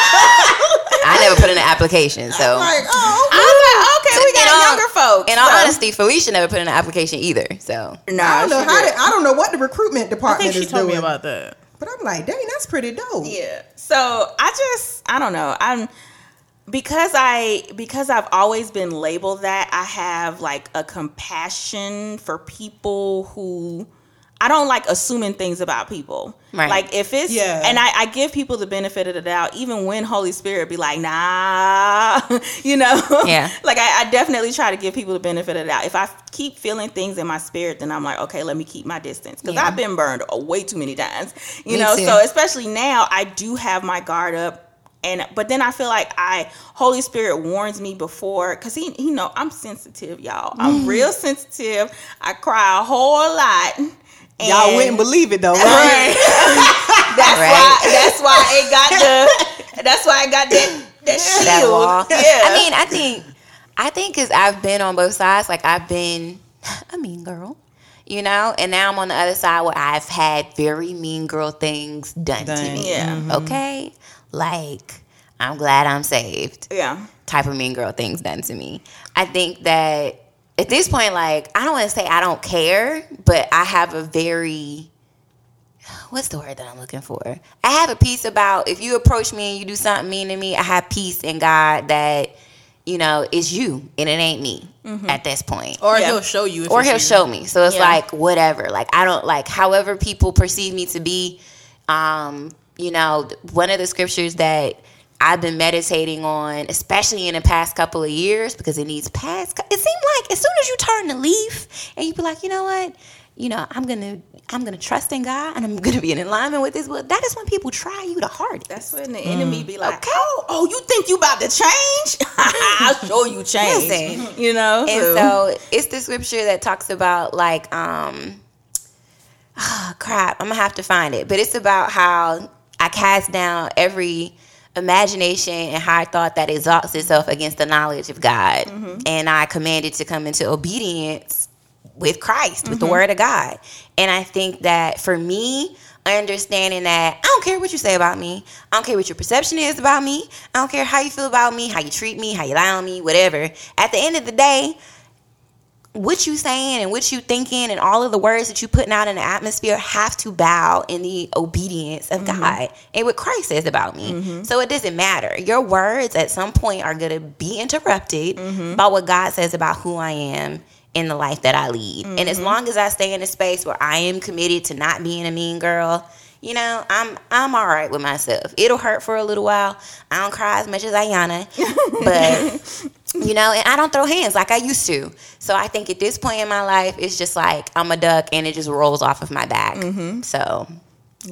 I never put in an application, so. like, oh, I was like, okay, we In got all- younger folks. In all so- honesty, Felicia never put in an application either. So no, I don't know how. did. To, I don't know what the recruitment I department think she is told doing. me about that. But I'm like, dang, that's pretty dope. Yeah. So I just I don't know. I'm because I because I've always been labeled that I have like a compassion for people who I don't like assuming things about people. Right. Like if it's Yeah. and I, I give people the benefit of the doubt, even when Holy Spirit be like, nah, you know? Yeah. like I, I definitely try to give people the benefit of the doubt. If I keep feeling things in my spirit, then I'm like, okay, let me keep my distance. Because Yeah. I've been burned way too many times. You Me know, too. so especially now I do have my guard up and but then I feel like I Holy Spirit warns me before because he he know I'm sensitive, y'all. I'm mm. real sensitive. I cry a whole lot. And Y'all wouldn't believe it though, right? Right. that's Right. why that's why it got the that's why I got that that shield. that wall. Yeah. I mean, I think, I think because I've been on both sides. Like I've been a mean girl, you know, and now I'm on the other side where I've had very mean girl things done, to me. Yeah. Mm-hmm. Okay, like I'm glad I'm saved. yeah. Type of mean girl things done to me. I think that at this point, like I don't want to say I don't care, but I have a very what's the word that I'm looking for? I have a peace about if you approach me and you do something mean to me, I have peace in God that, you know, it's you and it ain't me at this point. Or Yeah. he'll show you. If Or he'll you. show me. So it's Yeah. like whatever. Like I don't like however people perceive me to be. Um, you know, one of the scriptures that I've been meditating on, especially in the past couple of years, because it needs past. It seemed like as soon as you turn the leaf and you be like, you know what, you know, I'm gonna I'm gonna trust in God and I'm gonna be in alignment with His will. That is when people try you the hardest. That's when the enemy be like, Okay. "Oh, oh, you think you about to change? I'll show you change." Listen. you know. And so it's the scripture that talks about like um ah, crap, I'm gonna have to find it. But it's about how I cast down every imagination and high thought that exalts itself against the knowledge of God. Mm-hmm. And I commanded to come into obedience with Christ, with the mm-hmm. word of God. And I think that for me, understanding that I don't care what you say about me. I don't care what your perception is about me. I don't care how you feel about me, how you treat me, how you lie on me, whatever. At the end of the day, what you saying and what you thinking and all of the words that you putting out in the atmosphere have to bow in the obedience of mm-hmm. God and what Christ says about me. Mm-hmm. So it doesn't matter. Your words at some point are gonna be interrupted mm-hmm. by what God says about who I am in the life that I lead. And as long as I stay in a space where I am committed to not being a mean girl, you know, I'm I'm all right with myself. It'll hurt for a little while. I don't cry as much as Ayana, but you know, and I don't throw hands like I used to. So I think at this point in my life, it's just like I'm a duck and it just rolls off of my back. Mm-hmm. So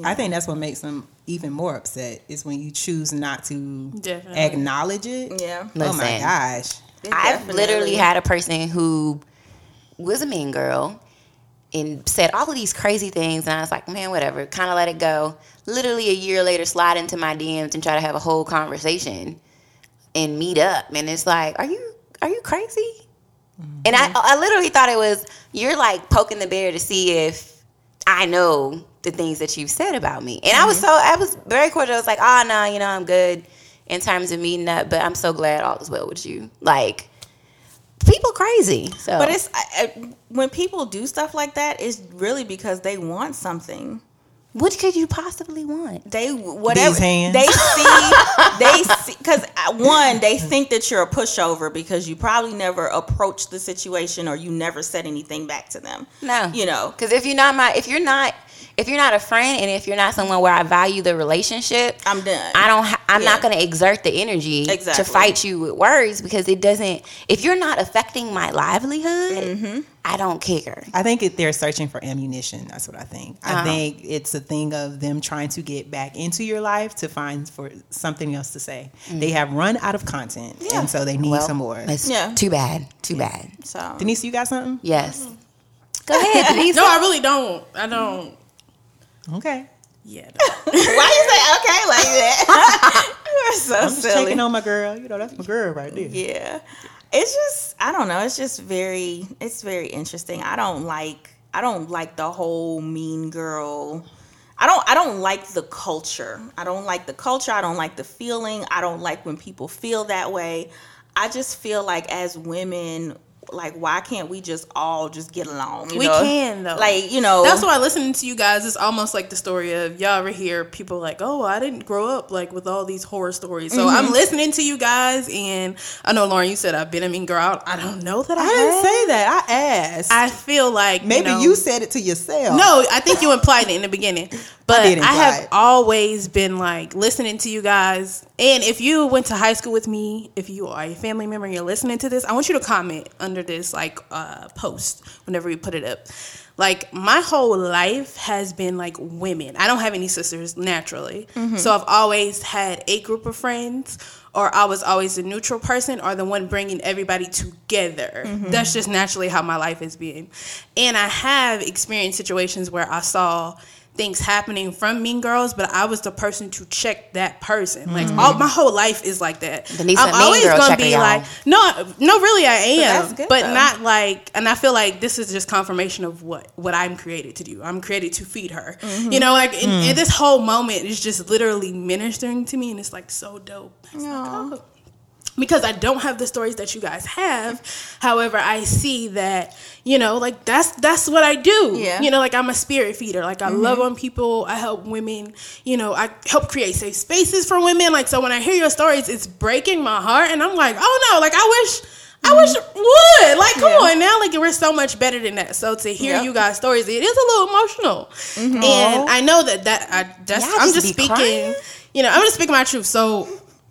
I think that's what makes them even more upset is when you choose not to Definitely. acknowledge it. Yeah. Oh my gosh. I've literally had a person who was a mean girl and said all of these crazy things, and I was like, man, whatever, kind of let it go. Literally a year later, slide into my DMs and try to have a whole conversation and meet up, and it's like, are you are you crazy? And I mm-hmm. I literally thought it was you're like poking the bear to see if I know the things that you've said about me, and I was mm-hmm. so I was very cordial. I was like, ah, oh no, you know, I'm good in terms of meeting up, but I'm so glad all is well with you. Like people crazy. So, But it's I, I, when people do stuff like that, it's really because they want something. what could you possibly want? They whatever These hands. they see they see because uh, one they think that you're a pushover because you probably never approached the situation or you never said anything back to them. No, you know. because if you're not my, if you're not, if you're not a friend, and if you're not someone where I value the relationship, I'm done. I don't. Ha- I'm not going to exert the energy Exactly. to fight you with words because it doesn't. If you're not affecting my livelihood, Mm-hmm. I don't care. I think it, they're searching for ammunition. That's what I think. I Uh-huh. think it's a thing of them trying to get back into your life to find for something else to say. They have run out of content, and so they need Mm. Well, some more. It's Yeah. too bad. Too bad. so Denise, you got something? Yes. Go ahead, Denise. No, I really don't. I don't. Okay. Yeah. why you say okay like that? You're so I'm just silly. checking on my girl. You know, that's my girl right there. Yeah. It's just I don't know, it's just very it's very interesting. I don't like I don't like the whole mean girl. I don't I don't like the culture. I don't like the culture. I don't like the feeling. I don't like when people feel that way. I just feel like as women like why can't we just all just get along? you We know? can, though. Like, you know That's why listening to you guys is almost like the story of y'all ever hear people like, oh, I didn't grow up like with all these horror stories. So I'm mm-hmm. listening to you guys, and I know Lauren, you said I've been a mean girl. I don't know that I, I didn't say that. I asked. I feel like Maybe you, know, you said it to yourself. No, I think you implied it in the beginning. But did I, have always been like listening to you guys. And if you went to high school with me, if you are a family member and you're listening to this, I want you to comment under this like uh, post whenever we put it up. Like my whole life has been like women. I don't have any sisters naturally. So I've always had a group of friends or I was always the neutral person or the one bringing everybody together. That's just naturally how my life has been. And I have experienced situations where I saw things happening from Mean Girls, but I was the person to check that person. Like all my whole life is like that. Denise I'm mean always girl gonna be y'all. like, no, no, really, I am, that's good, but not like. And I feel like this is just confirmation of what what I'm created to do. I'm created to feed her. Mm-hmm. You know, like and, Mm. and this whole moment is just literally ministering to me, and it's like so dope. Because I don't have the stories that you guys have. However, I see that, you know, like that's that's what I do. Yeah. Mm-hmm. You know, like I'm a spirit feeder. Like I love on people. I help women. You know, I help create safe spaces for women. Like so, when I hear your stories, it's breaking my heart, and I'm like, oh no, like I wish. I wish would like come Mm-hmm. Yeah. on now like we're so much better than that. So to hear Yep. you guys' stories, it is a little emotional, and I know that that I that's Y'all I'm just just speaking. crying? You know, I'm just speaking my truth. So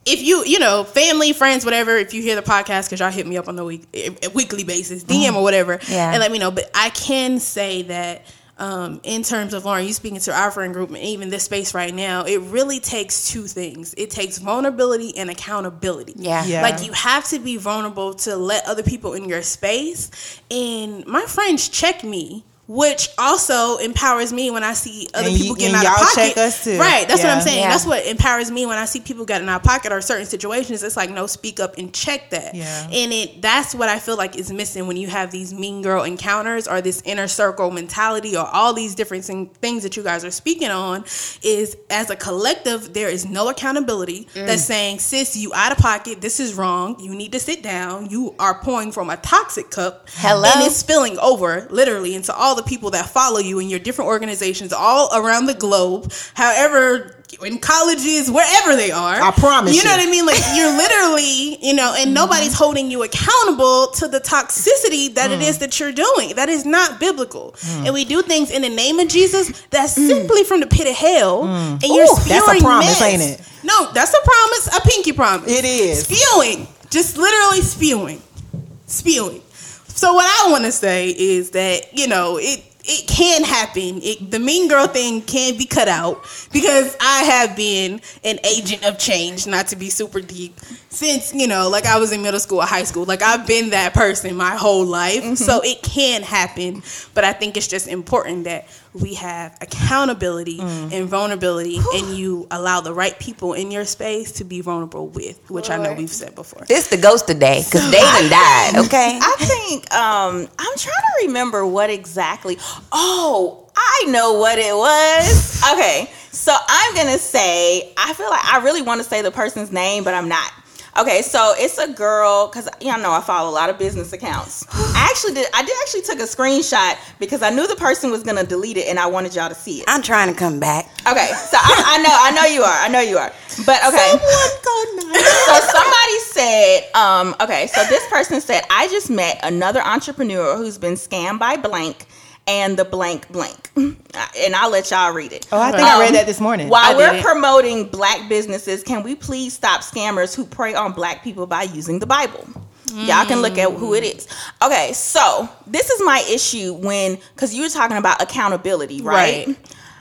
if you you know family friends whatever if you hear the podcast because y'all hit me up on the week a weekly basis dm mm-hmm. or whatever Yeah. and let me know but i can say that um, in terms of Lauren, you speaking to our friend group and even this space right now, it really takes two things. It takes vulnerability and accountability. Yeah. Yeah. Like you have to be vulnerable to let other people in your space. And my friends check me, which also empowers me when I see other And you- people getting out of y'all pocket. check us too. Right. That's what I'm saying. Yeah. That's what empowers me when I see people getting out of pocket or certain situations. It's like no, speak up and check that. Yeah. And it that's what I feel like is missing when you have these mean girl encounters or this inner circle mentality or all these different things that you guys are speaking on. Is as a collective there is no accountability Mm. that's saying sis you out of pocket this is wrong you need to sit down you are pouring from a toxic cup Hello? and it's spilling over literally into all the people that follow you in your different organizations all around the globe however in colleges wherever they are. I promise you know you. what i mean? Like you're literally you know and mm-hmm. nobody's holding you accountable to the toxicity that it mm. is that you're doing. That is not biblical. Mm. And we do things in the name of jesus that's mm. simply from the pit of hell. And you're Ooh, spewing that's a promise, mess. ain't it? no that's a promise a pinky promise. It is. spewing, just literally spewing, spewing. So what I want to say is that you know it it can happen. It, the mean girl thing can be cut out because I have been an agent of change, not to be super deep, since you know, like I was in middle school or high school. Like I've been that person my whole life, so it can happen. But I think it's just important that we have accountability and vulnerability, and you allow the right people in your space to be vulnerable with, which I know we've said before. This the ghost today because they done died. Okay. I think um, I'm trying to remember what exactly. Oh, I know what it was. Okay, so I'm gonna say I feel like I really want to say the person's name, but I'm not. Okay, so it's a girl because y'all know I follow a lot of business accounts. I actually did. I did actually took a screenshot because I knew the person was gonna delete it, and I wanted y'all to see it. I'm trying to come back. Okay, so I, I know, I know you are, I know you are, but okay. so somebody said, um, okay, so this person said, I just met another entrepreneur who's been scammed by blank and the blank blank, and I'll let y'all read it. Oh, I think I Um, read that this morning. While I we're promoting black businesses, can we please stop scammers who prey on black people by using the Bible? Y'all can look at who it is. Okay, so this is my issue when, because you were talking about accountability, right? Right.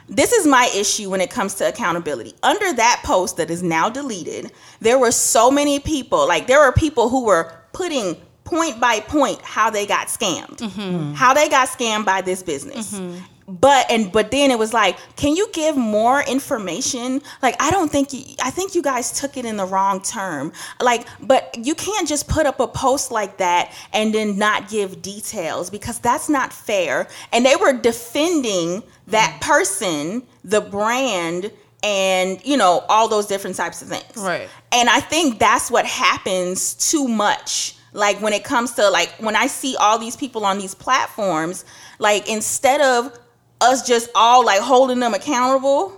This is my issue when it comes to accountability. Under that post that is now deleted, there were so many people, like there were people who were putting point by point how they got scammed, mm-hmm. how they got scammed by this business. Mm-hmm. But and but then it was like, can you give more information? Like I don't think you, I think you guys took it in the wrong term. Like, but you can't just put up a post like that and then not give details because that's not fair. And they were defending that mm-hmm. person, the brand, and you know all those different types of things. Right. And I think that's what happens too much. Like when it comes to like when I see all these people on these platforms, like instead of us just all like holding them accountable,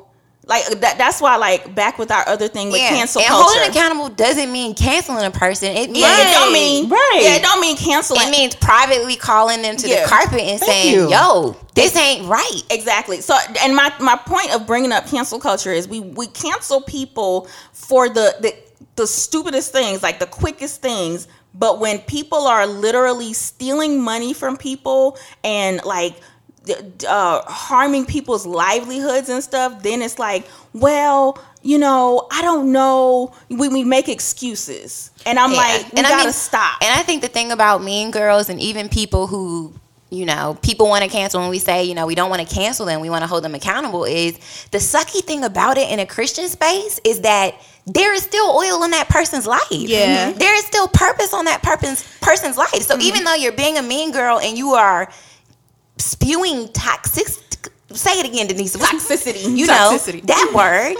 like that that's why like back with our other thing with cancel and culture. holding accountable doesn't mean canceling a person. It means yeah, it don't mean Right. Yeah, it don't mean canceling. it means privately calling them to Yeah. the carpet and saying, you. "Yo, this ain't right." Exactly. So, and my my point of bringing up cancel culture is we we cancel people for the the the stupidest things, like the quickest things. But when people are literally stealing money from people and like uh, harming people's livelihoods and stuff, then it's like, well, you know, I don't know. We we make excuses, and I'm Yeah. like, we and gotta I mean, stop. And I think the thing about Mean Girls and even people who, you know, people want to cancel when we say, you know, we don't want to cancel them, we want to hold them accountable is the sucky thing about it in a Christian space is that there is still oil in that person's life. Yeah. There is still purpose on that person's person's life. So Mm-hmm. even though you're being a mean girl and you are spewing toxic say it again, Denise. Toxicity. You Toxicity. know that word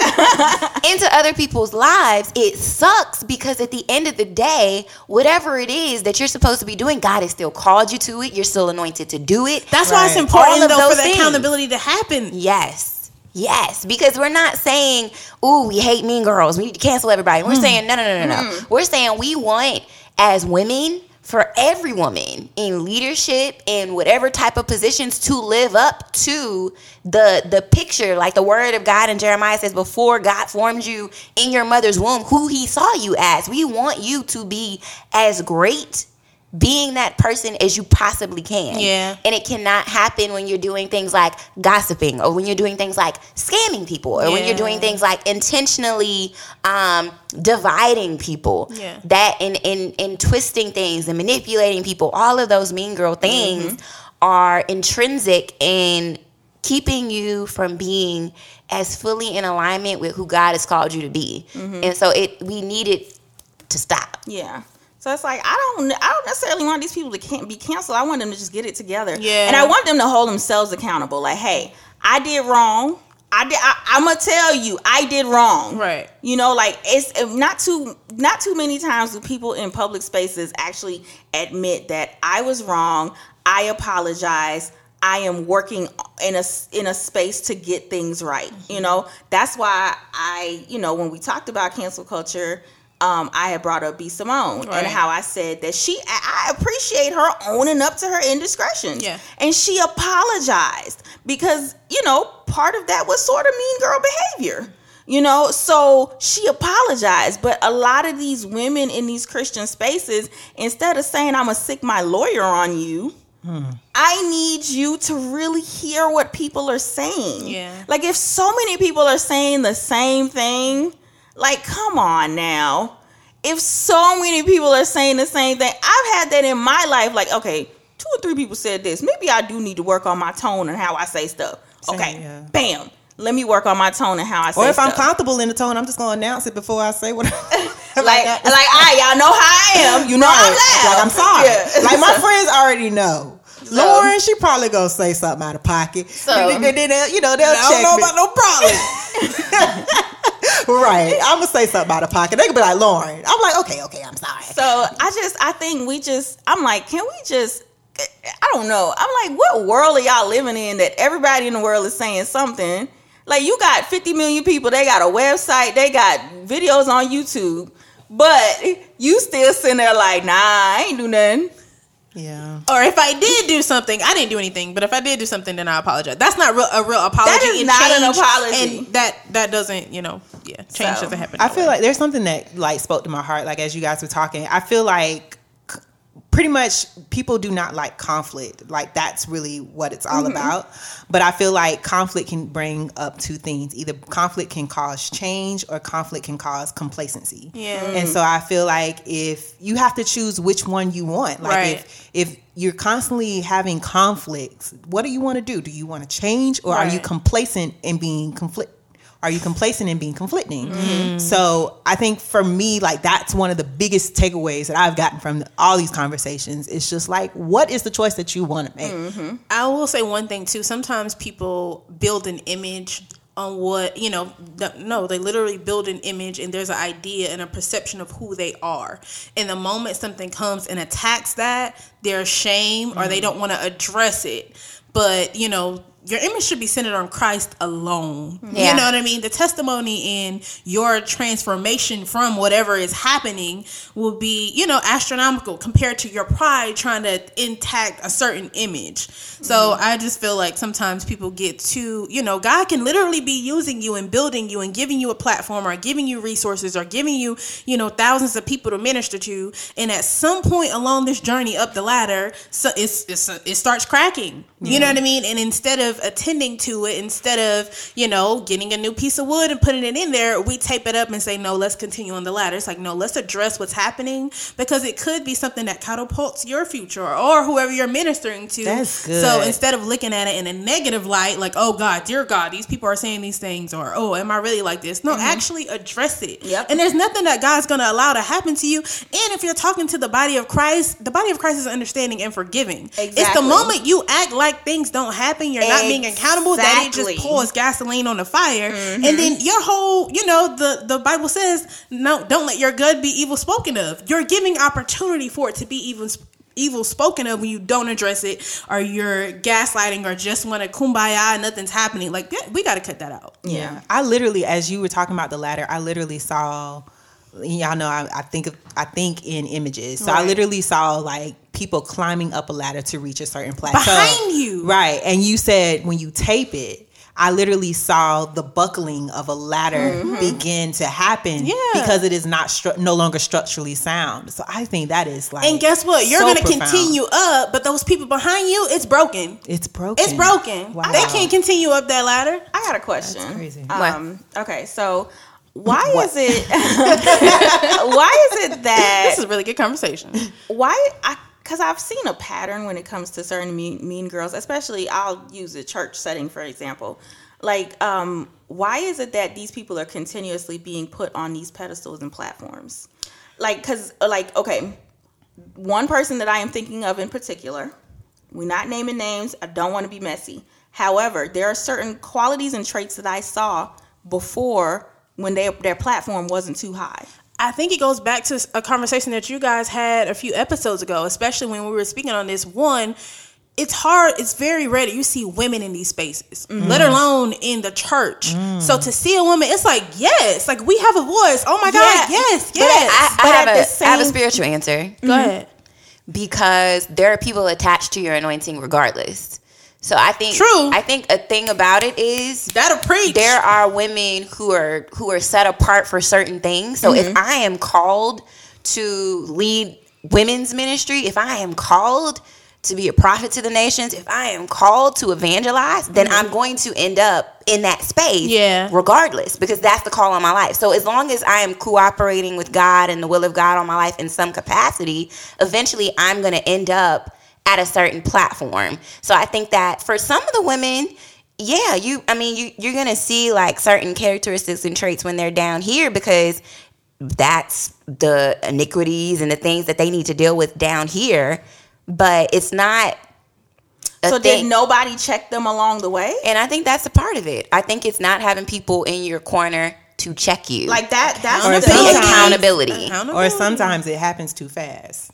into other people's lives. It sucks because at the end of the day, whatever it is that you're supposed to be doing, God has still called you to it. You're still anointed to do it. That's why it's important though for the things. accountability to happen. Yes. Yes, because we're not saying, "Ooh, we hate mean girls. We need to cancel everybody." We're mm-hmm. saying, "No, no, no, no, no." Mm-hmm. We're saying we want as women for every woman in leadership and whatever type of positions to live up to the the picture like the word of God in Jeremiah says before God formed you in your mother's womb who he saw you as we want you to be as great being that person as you possibly can. Yeah. And it cannot happen when you're doing things like gossiping or when you're doing things like scamming people or when you're doing things like intentionally um, dividing people. Yeah. That and, and, and twisting things and manipulating people, all of those mean girl things Mm-hmm. are intrinsic in keeping you from being as fully in alignment with who God has called you to be. Mm-hmm. And so it we need it to stop. Yeah. So it's like I don't I don't necessarily want these people to can't be canceled. I want them to just get it together. Yeah. And I want them to hold themselves accountable. Like, hey, I did wrong. I did. I, I'm gonna tell you, I did wrong. Right. You know, like it's not too not too many times do people in public spaces actually admit that I was wrong. I apologize. I am working in a in a space to get things right. You mm-hmm. know, that's why I, you know, when we talked about cancel culture, um, I had brought up B Simone Right. and how I said that she, I appreciate her owning up to her indiscretions. Yeah. and she apologized because you know part of that was sort of mean girl behavior. You know, so she apologized, but a lot of these women in these Christian spaces, instead of saying I'm gonna sic my lawyer on you, I need you to really hear what people are saying. Yeah. Like if so many people are saying the same thing, like come on now. If so many people are saying the same thing, I've had that in my life. Like, okay, two or three people said this. Maybe I do need to work on my tone and how I say stuff. Same, Okay, yeah. bam. Let me work on my tone and how I say stuff. Or if stuff. I'm comfortable in the tone, I'm just gonna announce it before I say what. like, like, I, y'all know how I am. You know I'm loud. Like I'm sorry. Yeah. Like my friends already know. Lauren, she probably gonna say something out of pocket. So- and then, then you know, they'll I check don't know me. about no problem. Right. I'm gonna say something out of pocket. They could be like, Lauren. I'm like, okay, okay, I'm sorry. So I just, I think we just, I'm like, can we just, I don't know. I'm like, what world are y'all living in that everybody in the world is saying something? Like, you got 50 million people, they got a website, they got videos on YouTube, but you still sitting there like, nah, I ain't do nothing. Yeah. or if I did do something, I didn't do anything. But if I did do something, then I apologize. That's not real, a real apology. That is and not an apology. and that that doesn't, you know, yeah, change So, doesn't happen. I that feel way. like there's something that like spoke to my heart. Like as you guys were talking, I feel like pretty much people do not like conflict. Like that's really what it's all mm-hmm. about. But I feel like conflict can bring up two things. Either conflict can cause change or conflict can cause complacency. Yeah. And so I feel like if you have to choose which one you want. Like Right. if if you're constantly having conflicts, what do you want to do? Do you want to change or are you complacent in being conflict? Are you complacent in being conflicting? Mm-hmm. So I think for me, like that's one of the biggest takeaways that I've gotten from all these conversations. It's just like, what is the choice that you want to make? Mm-hmm. I will say one thing too. Sometimes people build an image on what you know. No, they literally build an image, and there's an idea and a perception of who they are. And the moment something comes and attacks that, they're ashamed or they don't want to address it. But you know. Your image should be centered on Christ alone. Yeah. You know what I mean? The testimony in your transformation from whatever is happening will be, you know, astronomical compared to your pride trying to intact a certain image. So mm-hmm. I just feel like sometimes people get too, you know, God can literally be using you and building you and giving you a platform or giving you resources or giving you, you know, thousands of people to minister to. And at some point along this journey up the ladder, so it's, it's it starts cracking. You know what I mean? And instead of attending to it, instead of, you know, getting a new piece of wood and putting it in there, we tape it up and say, no, let's continue on the ladder. It's like, no, let's address what's happening because it could be something that catapults your future or whoever you're ministering to. That's good. So instead of looking at it in a negative light, like, oh God, dear God, these people are saying these things, or oh, am I really like this? No, mm-hmm. actually address it. Yep. And there's nothing that God's gonna allow to happen to you. And if you're talking to the body of Christ, the body of Christ is understanding and forgiving. Exactly. It's the moment you act like things don't happen, you're not being accountable, that it just pours gasoline on the fire. And mm-hmm. then your whole, you know, the, the Bible says, no, don't let your good be evil spoken of. You're giving opportunity for it to be even evil spoken of when you don't address it or you're gaslighting or just want to kumbaya and nothing's happening. Like, yeah, we got to cut that out. Yeah. I literally, as you were talking about the ladder, I literally saw y'all know I, I think of, I think in images. So I literally saw like people climbing up a ladder to reach a certain plateau Behind you. Right, and you said when you tape it. I literally saw the buckling of a ladder begin to happen Mm-hmm. Yeah. because it is not stru- no longer structurally sound. So I think that is like And guess what? You're so gonna continue up, but those people behind you, it's broken. It's broken. It's broken. Wow. They can't continue up that ladder. I got a question. That's crazy. Um, okay, so why What? is it? why is it that This is a really good conversation. why I because I've seen a pattern when it comes to certain mean, mean girls, especially I'll use a church setting for example. Like, um, why is it that these people are continuously being put on these pedestals and platforms? Like, because, like, okay, one person that I am thinking of in particular, we're not naming names, I don't want to be messy. However, there are certain qualities and traits that I saw before when they, their platform wasn't too high. I think it goes back to a conversation that you guys had a few episodes ago, especially when we were speaking on this. One, it's hard, it's very rare that you see women in these spaces, mm-hmm. let alone in the church. Mm. So to see a woman, it's like, yes, like we have a voice. Oh my God, Yeah. yes, But yes. I, I But have at a, the I have a spiritual answer Go mm-hmm. ahead. because there are people attached to your anointing regardless. So I think True. I think a thing about it is That'll preach. there are women who are who are set apart for certain things. So Mm-hmm. if I am called to lead women's ministry, if I am called to be a prophet to the nations, if I am called to evangelize, then I'm going to end up in that space Mm-hmm. Yeah. regardless because that's the call on my life. So as long as I am cooperating with God and the will of God on my life in some capacity, eventually I'm going to end up at a certain platform. So I think that for some of the women, yeah, you I mean you you're going to see like certain characteristics and traits when they're down here because that's the iniquities and the things that they need to deal with down here, but it's not a So thing. did nobody check them along the way? And I think that's a part of it. I think it's not having people in your corner to check you. Like that. That's Or the the sometimes- accountability. Or sometimes it happens too fast.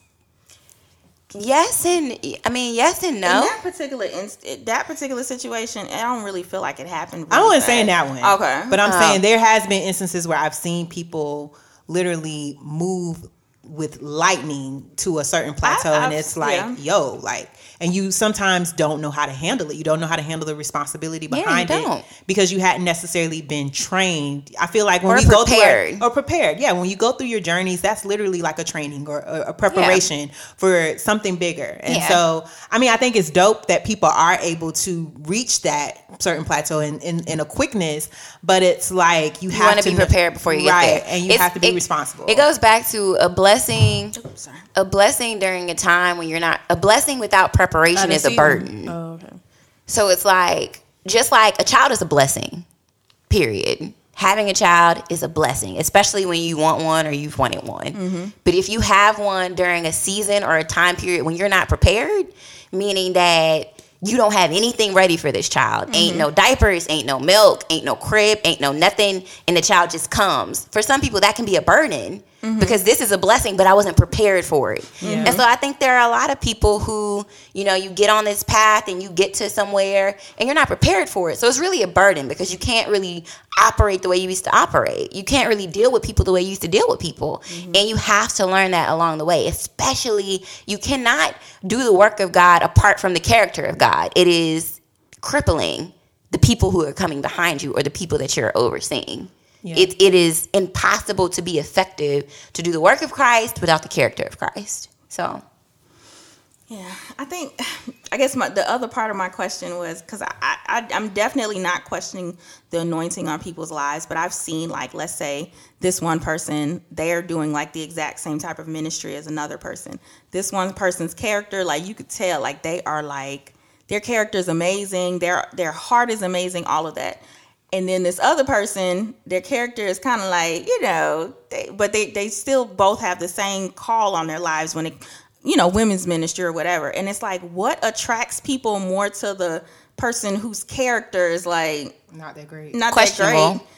Yes and I mean yes and In no. that particular inst- that particular situation, I don't really feel like it happened. I wasn't saying that one. Okay, But I'm Oh. saying there has been instances where I've seen people literally move with lightning to a certain plateau and I've- it's like, yeah. yo, like and you sometimes don't know how to handle it. You don't know how to handle the responsibility you behind don't. it because you hadn't necessarily been trained. I feel like when Or we go through our, or prepared, yeah, when you go through your journeys, that's literally like a training or a, a preparation for something bigger. And Yeah. so, I mean, I think it's dope that people are able to reach that certain plateau in, in, in a quickness, but it's like you, You have to be prepared before you right, get there. and you It's- have to be it- responsible. It goes back to a blessing. Oh, sorry. A blessing during a time when you're not a blessing without preparation Oh, is a burden. Oh, okay. So it's like just like a child is a blessing. Period. Having a child is a blessing, especially when you want one or you've wanted one. Mm-hmm. But if you have one during a season or a time period when you're not prepared, meaning that you don't have anything ready for this child. Ain't mm-hmm. no diapers, ain't no milk, ain't no crib, ain't no nothing, and the child just comes. For some people, that can be a burden Mm-hmm. because this is a blessing, but I wasn't prepared for it. And so I think there are a lot of people who, you know, you get on this path and you get to somewhere and you're not prepared for it. So it's really a burden because you can't really operate the way you used to operate. You can't really deal with people the way you used to deal with people. Mm-hmm. And you have to learn that along the way, especially you cannot do the work of God apart from the character of God. It is crippling the people who are coming behind you or the people that you're overseeing. Yeah. It, it is impossible to be effective to do the work of Christ without the character of Christ. So, Yeah, I think I guess my the other part of my question was because I, I I'm definitely not questioning the anointing on people's lives, but I've seen like let's say this one person they're doing like the exact same type of ministry as another person. This one person's character, like you could tell, like they are like their character is amazing, their their heart is amazing, all of that. And then this other person, their character is kind of like, you know, they, but they, they still both have the same call on their lives when it, you know, women's ministry or whatever. And it's like, what attracts people more to the person whose character is like not that great. not that Questionable. great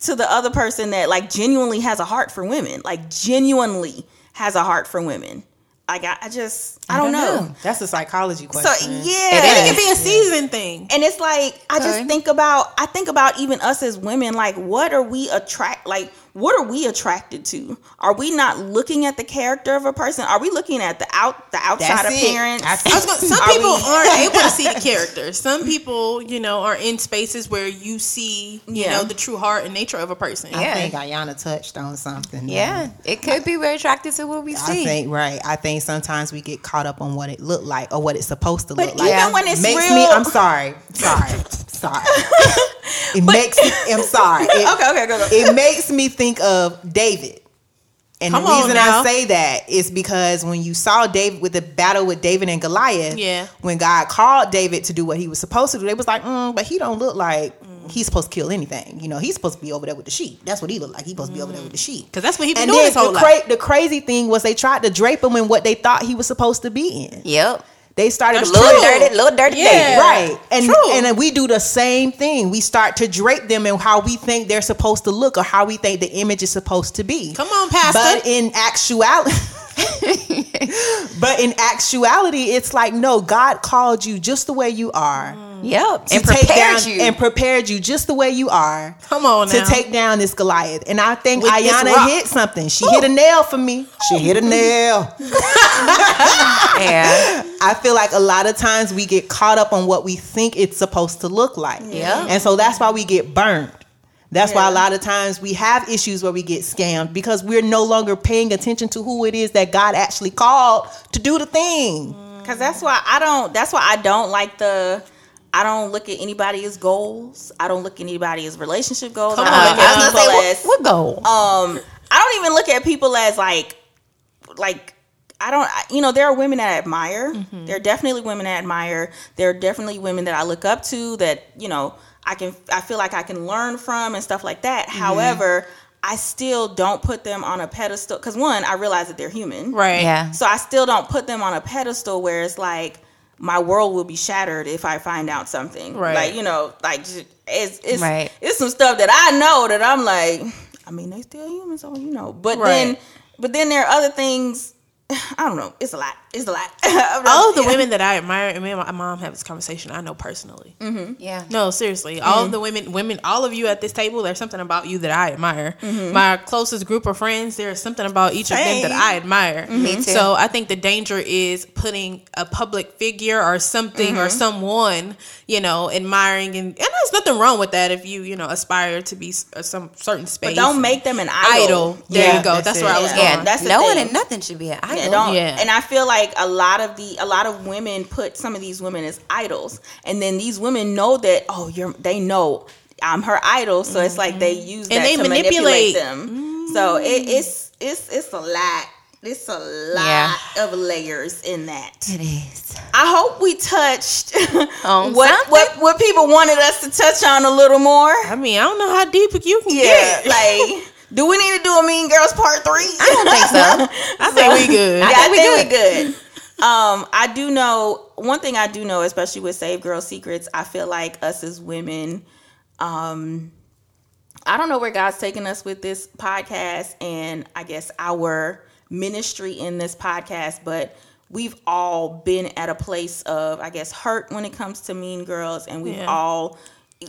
to the other person that like genuinely has a heart for women, like genuinely has a heart for women. Like I, I just, I, don't, know. That's a psychology question. So yeah, It can be a season thing. and it's like I just think about I think about even us as women, like what are we attract like what are we attracted to? Are we not looking at the character of a person? Are we looking at the out the outside That's it. appearance? That's I was gonna, some Are people we- aren't able to see the character. Some people, you know, are in spaces where you see, you Yeah. know, the true heart and nature of a person. I Yeah. think Ayana touched on something. Yeah, it could be we're attracted to what we I see. think right. I think sometimes we get caught up on what it looked like or what it's supposed to But look like. even when it's makes real, me. I'm sorry. Sorry. sorry. It makes. I'm sorry. It, okay, okay, go, go. it makes me think of David. And Come the reason. I say that is because when you saw David with the battle with David and Goliath, Yeah. when God called David to do what he was supposed to do, they was like, mm, but he don't look like Mm. he's supposed to kill anything. You know, he's supposed to be over there with the sheep. That's what he looked like. He's supposed to be over there with the sheep. Because that's what he been And doing then his whole the, life. cra- the crazy thing was they tried to drape him in what they thought he was supposed to be in. Yep. They started That's to Little True. dirty, little dirty Yeah. Right. And True. and we do the same thing. We start to drape them in how we think they're supposed to look or how we think the image is supposed to be. Come on, Pastor. But in actuality But in actuality, it's like no, God called you just the way you are. Yep. And prepared down- you. and prepared you just the way you are Come on to take down this Goliath. And I think With Ayana hit something. She hit a nail for me. She hit a nail. yeah. I feel like a lot of times we get caught up on what we think it's supposed to look like. Yeah. And so that's why we get burned. That's why a lot of times we have issues where we get scammed because we're no longer paying attention to who it is that God actually called to do the thing. Mm. Cause that's why I don't. That's why I don't like the. I don't look at anybody as goals. I don't look at anybody as relationship goals. Come I on, don't look I at was people gonna say, as what, what goal? um. I don't even look at people as like, like. I don't, I- you know, there are women that I admire. There are definitely women I admire. There are definitely women that I look up to that, you know, I can, I feel like I can learn from and stuff like that. However, I still don't put them on a pedestal because one, I realize that they're human. right. yeah. So I still don't put them on a pedestal where it's like my world will be shattered if I find out something. Right. Like you know, like it's it's Right. it's some stuff that I know that I'm like, I mean, they still humans, so you know. But then, but then there are other things. I don't know. It's a lot. It's a lot. All of the women that I admire, and me and my mom have this conversation. I know personally. Yeah. No, seriously. All of the women, women, all of you at this table, there's something about you that I admire. Mm-hmm. My closest group of friends, there's something about each of them that I admire. Mm-hmm. Me too. So I think the danger is putting a public figure or something Mm-hmm. or someone, you know, admiring, and, and there's nothing wrong with that if you, you know, aspire to be s- uh, some certain space. But don't make them an idol. idol. There Yeah, you go. that's That's, it. where I was Yeah. going. Yeah, that's the no one thing. and nothing should be an idol. Yeah, don't. Yeah. And I feel like a lot of the a lot of women put some of these women as idols, and then these women know that oh, you're they know I'm her idol, so it's like they mm-hmm. use And that they to manipulate. manipulate, them. Mm-hmm. So it, it's it's it's a lot. It's a lot Yeah. of layers in that. It is. I hope we touched On what something. what what people wanted us to touch on a little more. I mean, I don't know how deep you can Yeah, get. like do we need to do a Mean Girls Part Three? I don't think so. I think we good. Yeah, I I think we think we good. Um, I do know one thing. I do know, especially with Save Girl Secrets. I feel like us as women, um, I don't know where God's taking us with this podcast, and I guess our ministry in this podcast, but we've all been at a place of, I guess, hurt when it comes to Mean Girls, and we've Yeah. all.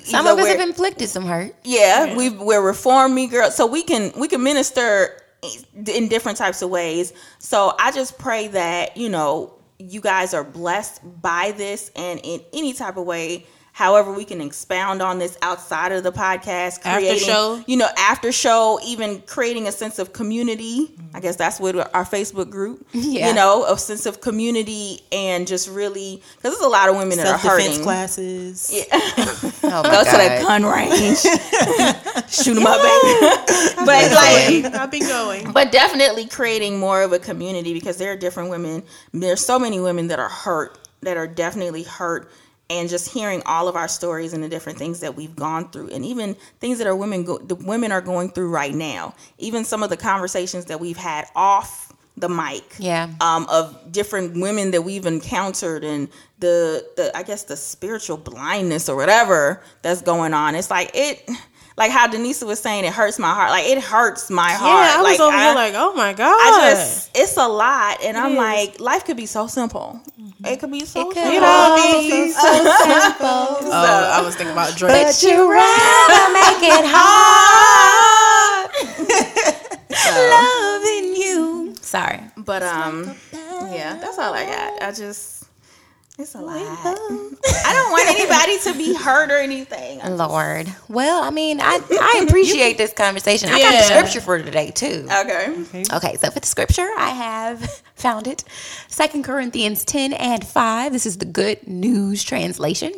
Some of us have inflicted some hurt. yeah, we we're reform me girls, so we can we can minister in different types of ways. So I just pray that you know you guys are blessed by this, and in any type of way. However, we can expound on this outside of the podcast, After show? you know, after show, even creating a sense of community. I guess that's what our Facebook group, Yeah. you know, a sense of community and just really because there's a lot of women that are Self defense hurting. classes. Oh my Go to the gun range, shoot them up, baby. but like, I've been going. but definitely creating more of a community because there are different women. There's so many women that are hurt, that are definitely hurt, and just hearing all of our stories and the different things that we've gone through, and even things that our women go, the women are going through right now. Even some of the conversations that we've had off the mic, Yeah. um, of different women that we've encountered, and the the I guess the spiritual blindness or whatever that's going on. It's like it like how Denisa was saying, it hurts my heart. Like it hurts my heart. Yeah, I was like, over I, here like, oh my god. I just, it's a lot, and it I'm is. like, life could be so simple. Mm-hmm. It could be so it simple. You know, be so simple. so, oh, I was thinking about Drake. But you rather make it hard. so. Loving you. Sorry, but um, yeah, that's all I got. I just it's a lot. I don't want anybody to be hurt or anything. Lord. Well, I mean, I, I appreciate this conversation. I got the scripture for today too. Okay. Okay, so for the scripture, I have found it. Second Corinthians 10 and 5. This is the good news translation.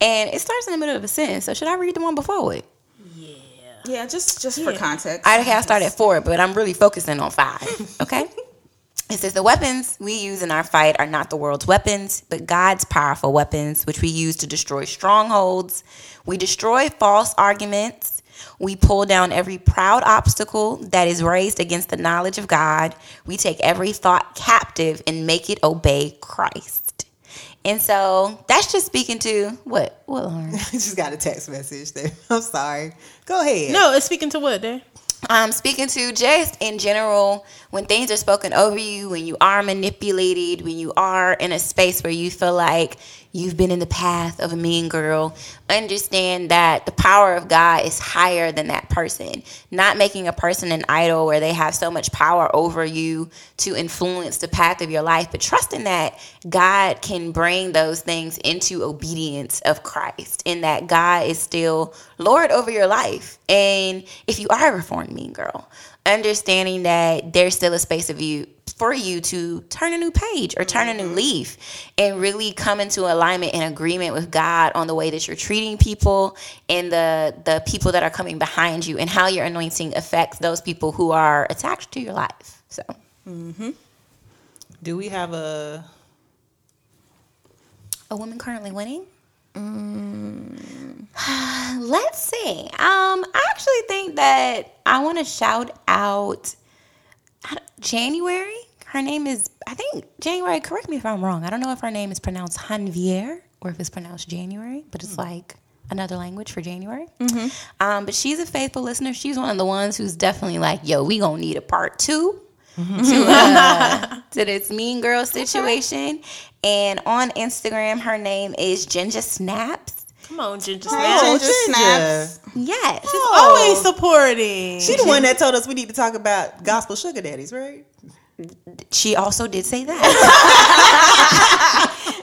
And it starts in the middle of a sentence. So should I read the one before it? Yeah, Yeah, just just for context. I okay, I started at four, but I'm really focusing on five. Okay. It says the weapons we use in our fight are not the world's weapons, but God's powerful weapons, which we use to destroy strongholds. We destroy false arguments. We pull down every proud obstacle that is raised against the knowledge of God. We take every thought captive and make it obey Christ. And so that's just speaking to what? What, Lauren? I just got a text message there. I'm sorry. Go ahead. No, it's speaking to what, Dad? Um, speaking to just in general, when things are spoken over you, when you are manipulated, when you are in a space where you feel like you've been in the path of a mean girl, understand that the power of God is higher than that person. Not making a person an idol where they have so much power over you to influence the path of your life, but trusting that God can bring those things into obedience of Christ and that God is still Lord over your life. And if you are a reformed mean girl, understanding that there's still a space of you for you to turn a new page or turn a new leaf and really come into alignment and agreement with God on the way that you're treating people and the the people that are coming behind you and how your anointing affects those people who are attached to your life. So mm-hmm. Do we have a a woman currently winning? Let's see. Um, I actually think that I want to shout out January. Her name is, I think, January. Correct me if I'm wrong. I don't know if her name is pronounced Hanvier or if it's pronounced January, but it's like another language for January. Um, but she's a faithful listener. She's one of the ones who's definitely like, yo, we gonna need a part 2 to, uh, to this mean girl situation. And on Instagram, her name is Ginger Snaps. Come on, Ginger Snaps. Oh, Ginger snaps. Yes. she's Always supporting. She the one that told us we need to talk about gospel sugar daddies, right? She also did say that.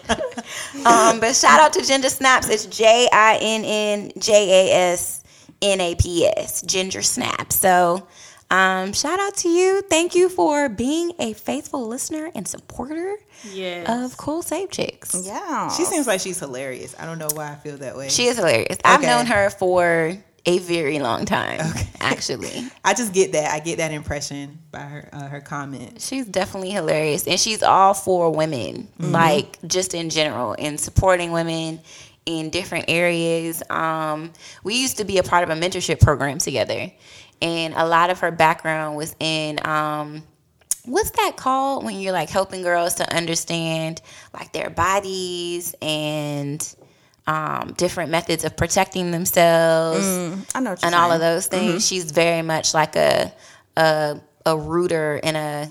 um, but shout out to Ginger Snaps. It's J I N N J A S N A P S. Ginger Snaps. So um, shout out to you. Thank you for being a faithful listener and supporter Yes. of Cool Save Chicks. Yeah. She seems like she's hilarious. I don't know why I feel that way. She is hilarious. I've known her for a very long time, actually. I just get that. I get that impression by her uh, her comment. She's definitely hilarious, and she's all for women, like just in general, and supporting women in different areas. Um, we used to be a part of a mentorship program together, and a lot of her background was in. Um, What's that called when you're like helping girls to understand like their bodies and um, different methods of protecting themselves? I know what you're and all of those things. She's very much like a a a rooter and a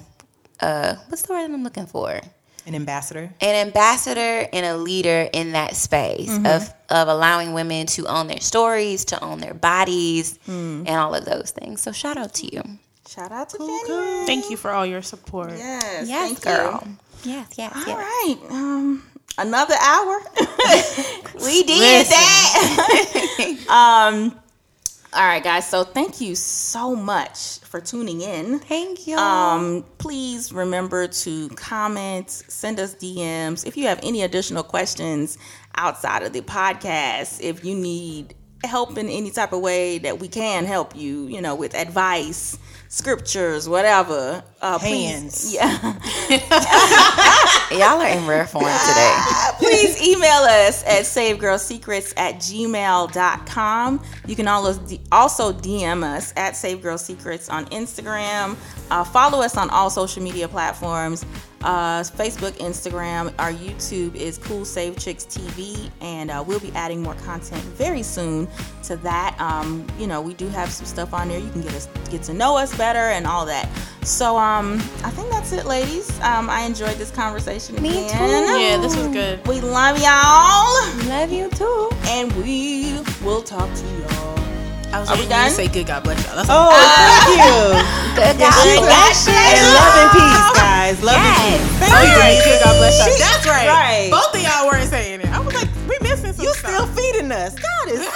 uh what's the word I'm looking for? An ambassador. An ambassador and a leader in that space of of allowing women to own their stories, to own their bodies, and all of those things. So shout out to you. Shout out to January. Thank you for all your support. Yes. Yes, thank girl. You. Yes, yes, All yes. right. Um, another hour. We did that. um. All right, guys. So thank you so much for tuning in. Thank you. Um, please remember to comment, send us DMs. If you have any additional questions outside of the podcast, if you need help in any type of way that we can help you, you know, with advice, scriptures, whatever. Uh, Hands. Please, yeah. Y'all are in rare form today. please email us at savegirlsecrets at gmail.com. You can also DM us at savegirlsecrets on Instagram. Uh, follow us on all social media platforms uh, Facebook, Instagram. Our YouTube is Cool Save Chicks TV, and uh, we'll be adding more content very soon to that. Um, you know, we do have some stuff on there. You can get us get to know us better and all that. So, um, I think that's it, ladies. Um, I enjoyed this conversation Me again. too. Yeah, this was good. We love y'all, Love you too. and we will talk to y'all. I was Are we waiting for you done? say good God bless y'all. That's Oh, ah. thank you. Good God. Good bless you. And love and peace, guys. Love Yes. and peace. Thank Oh, you, you're right. Denise. God bless you. Shit. That's right. Right. Both of y'all weren't saying it. I was like, we missing some You stuff. still feeding us. God is so good.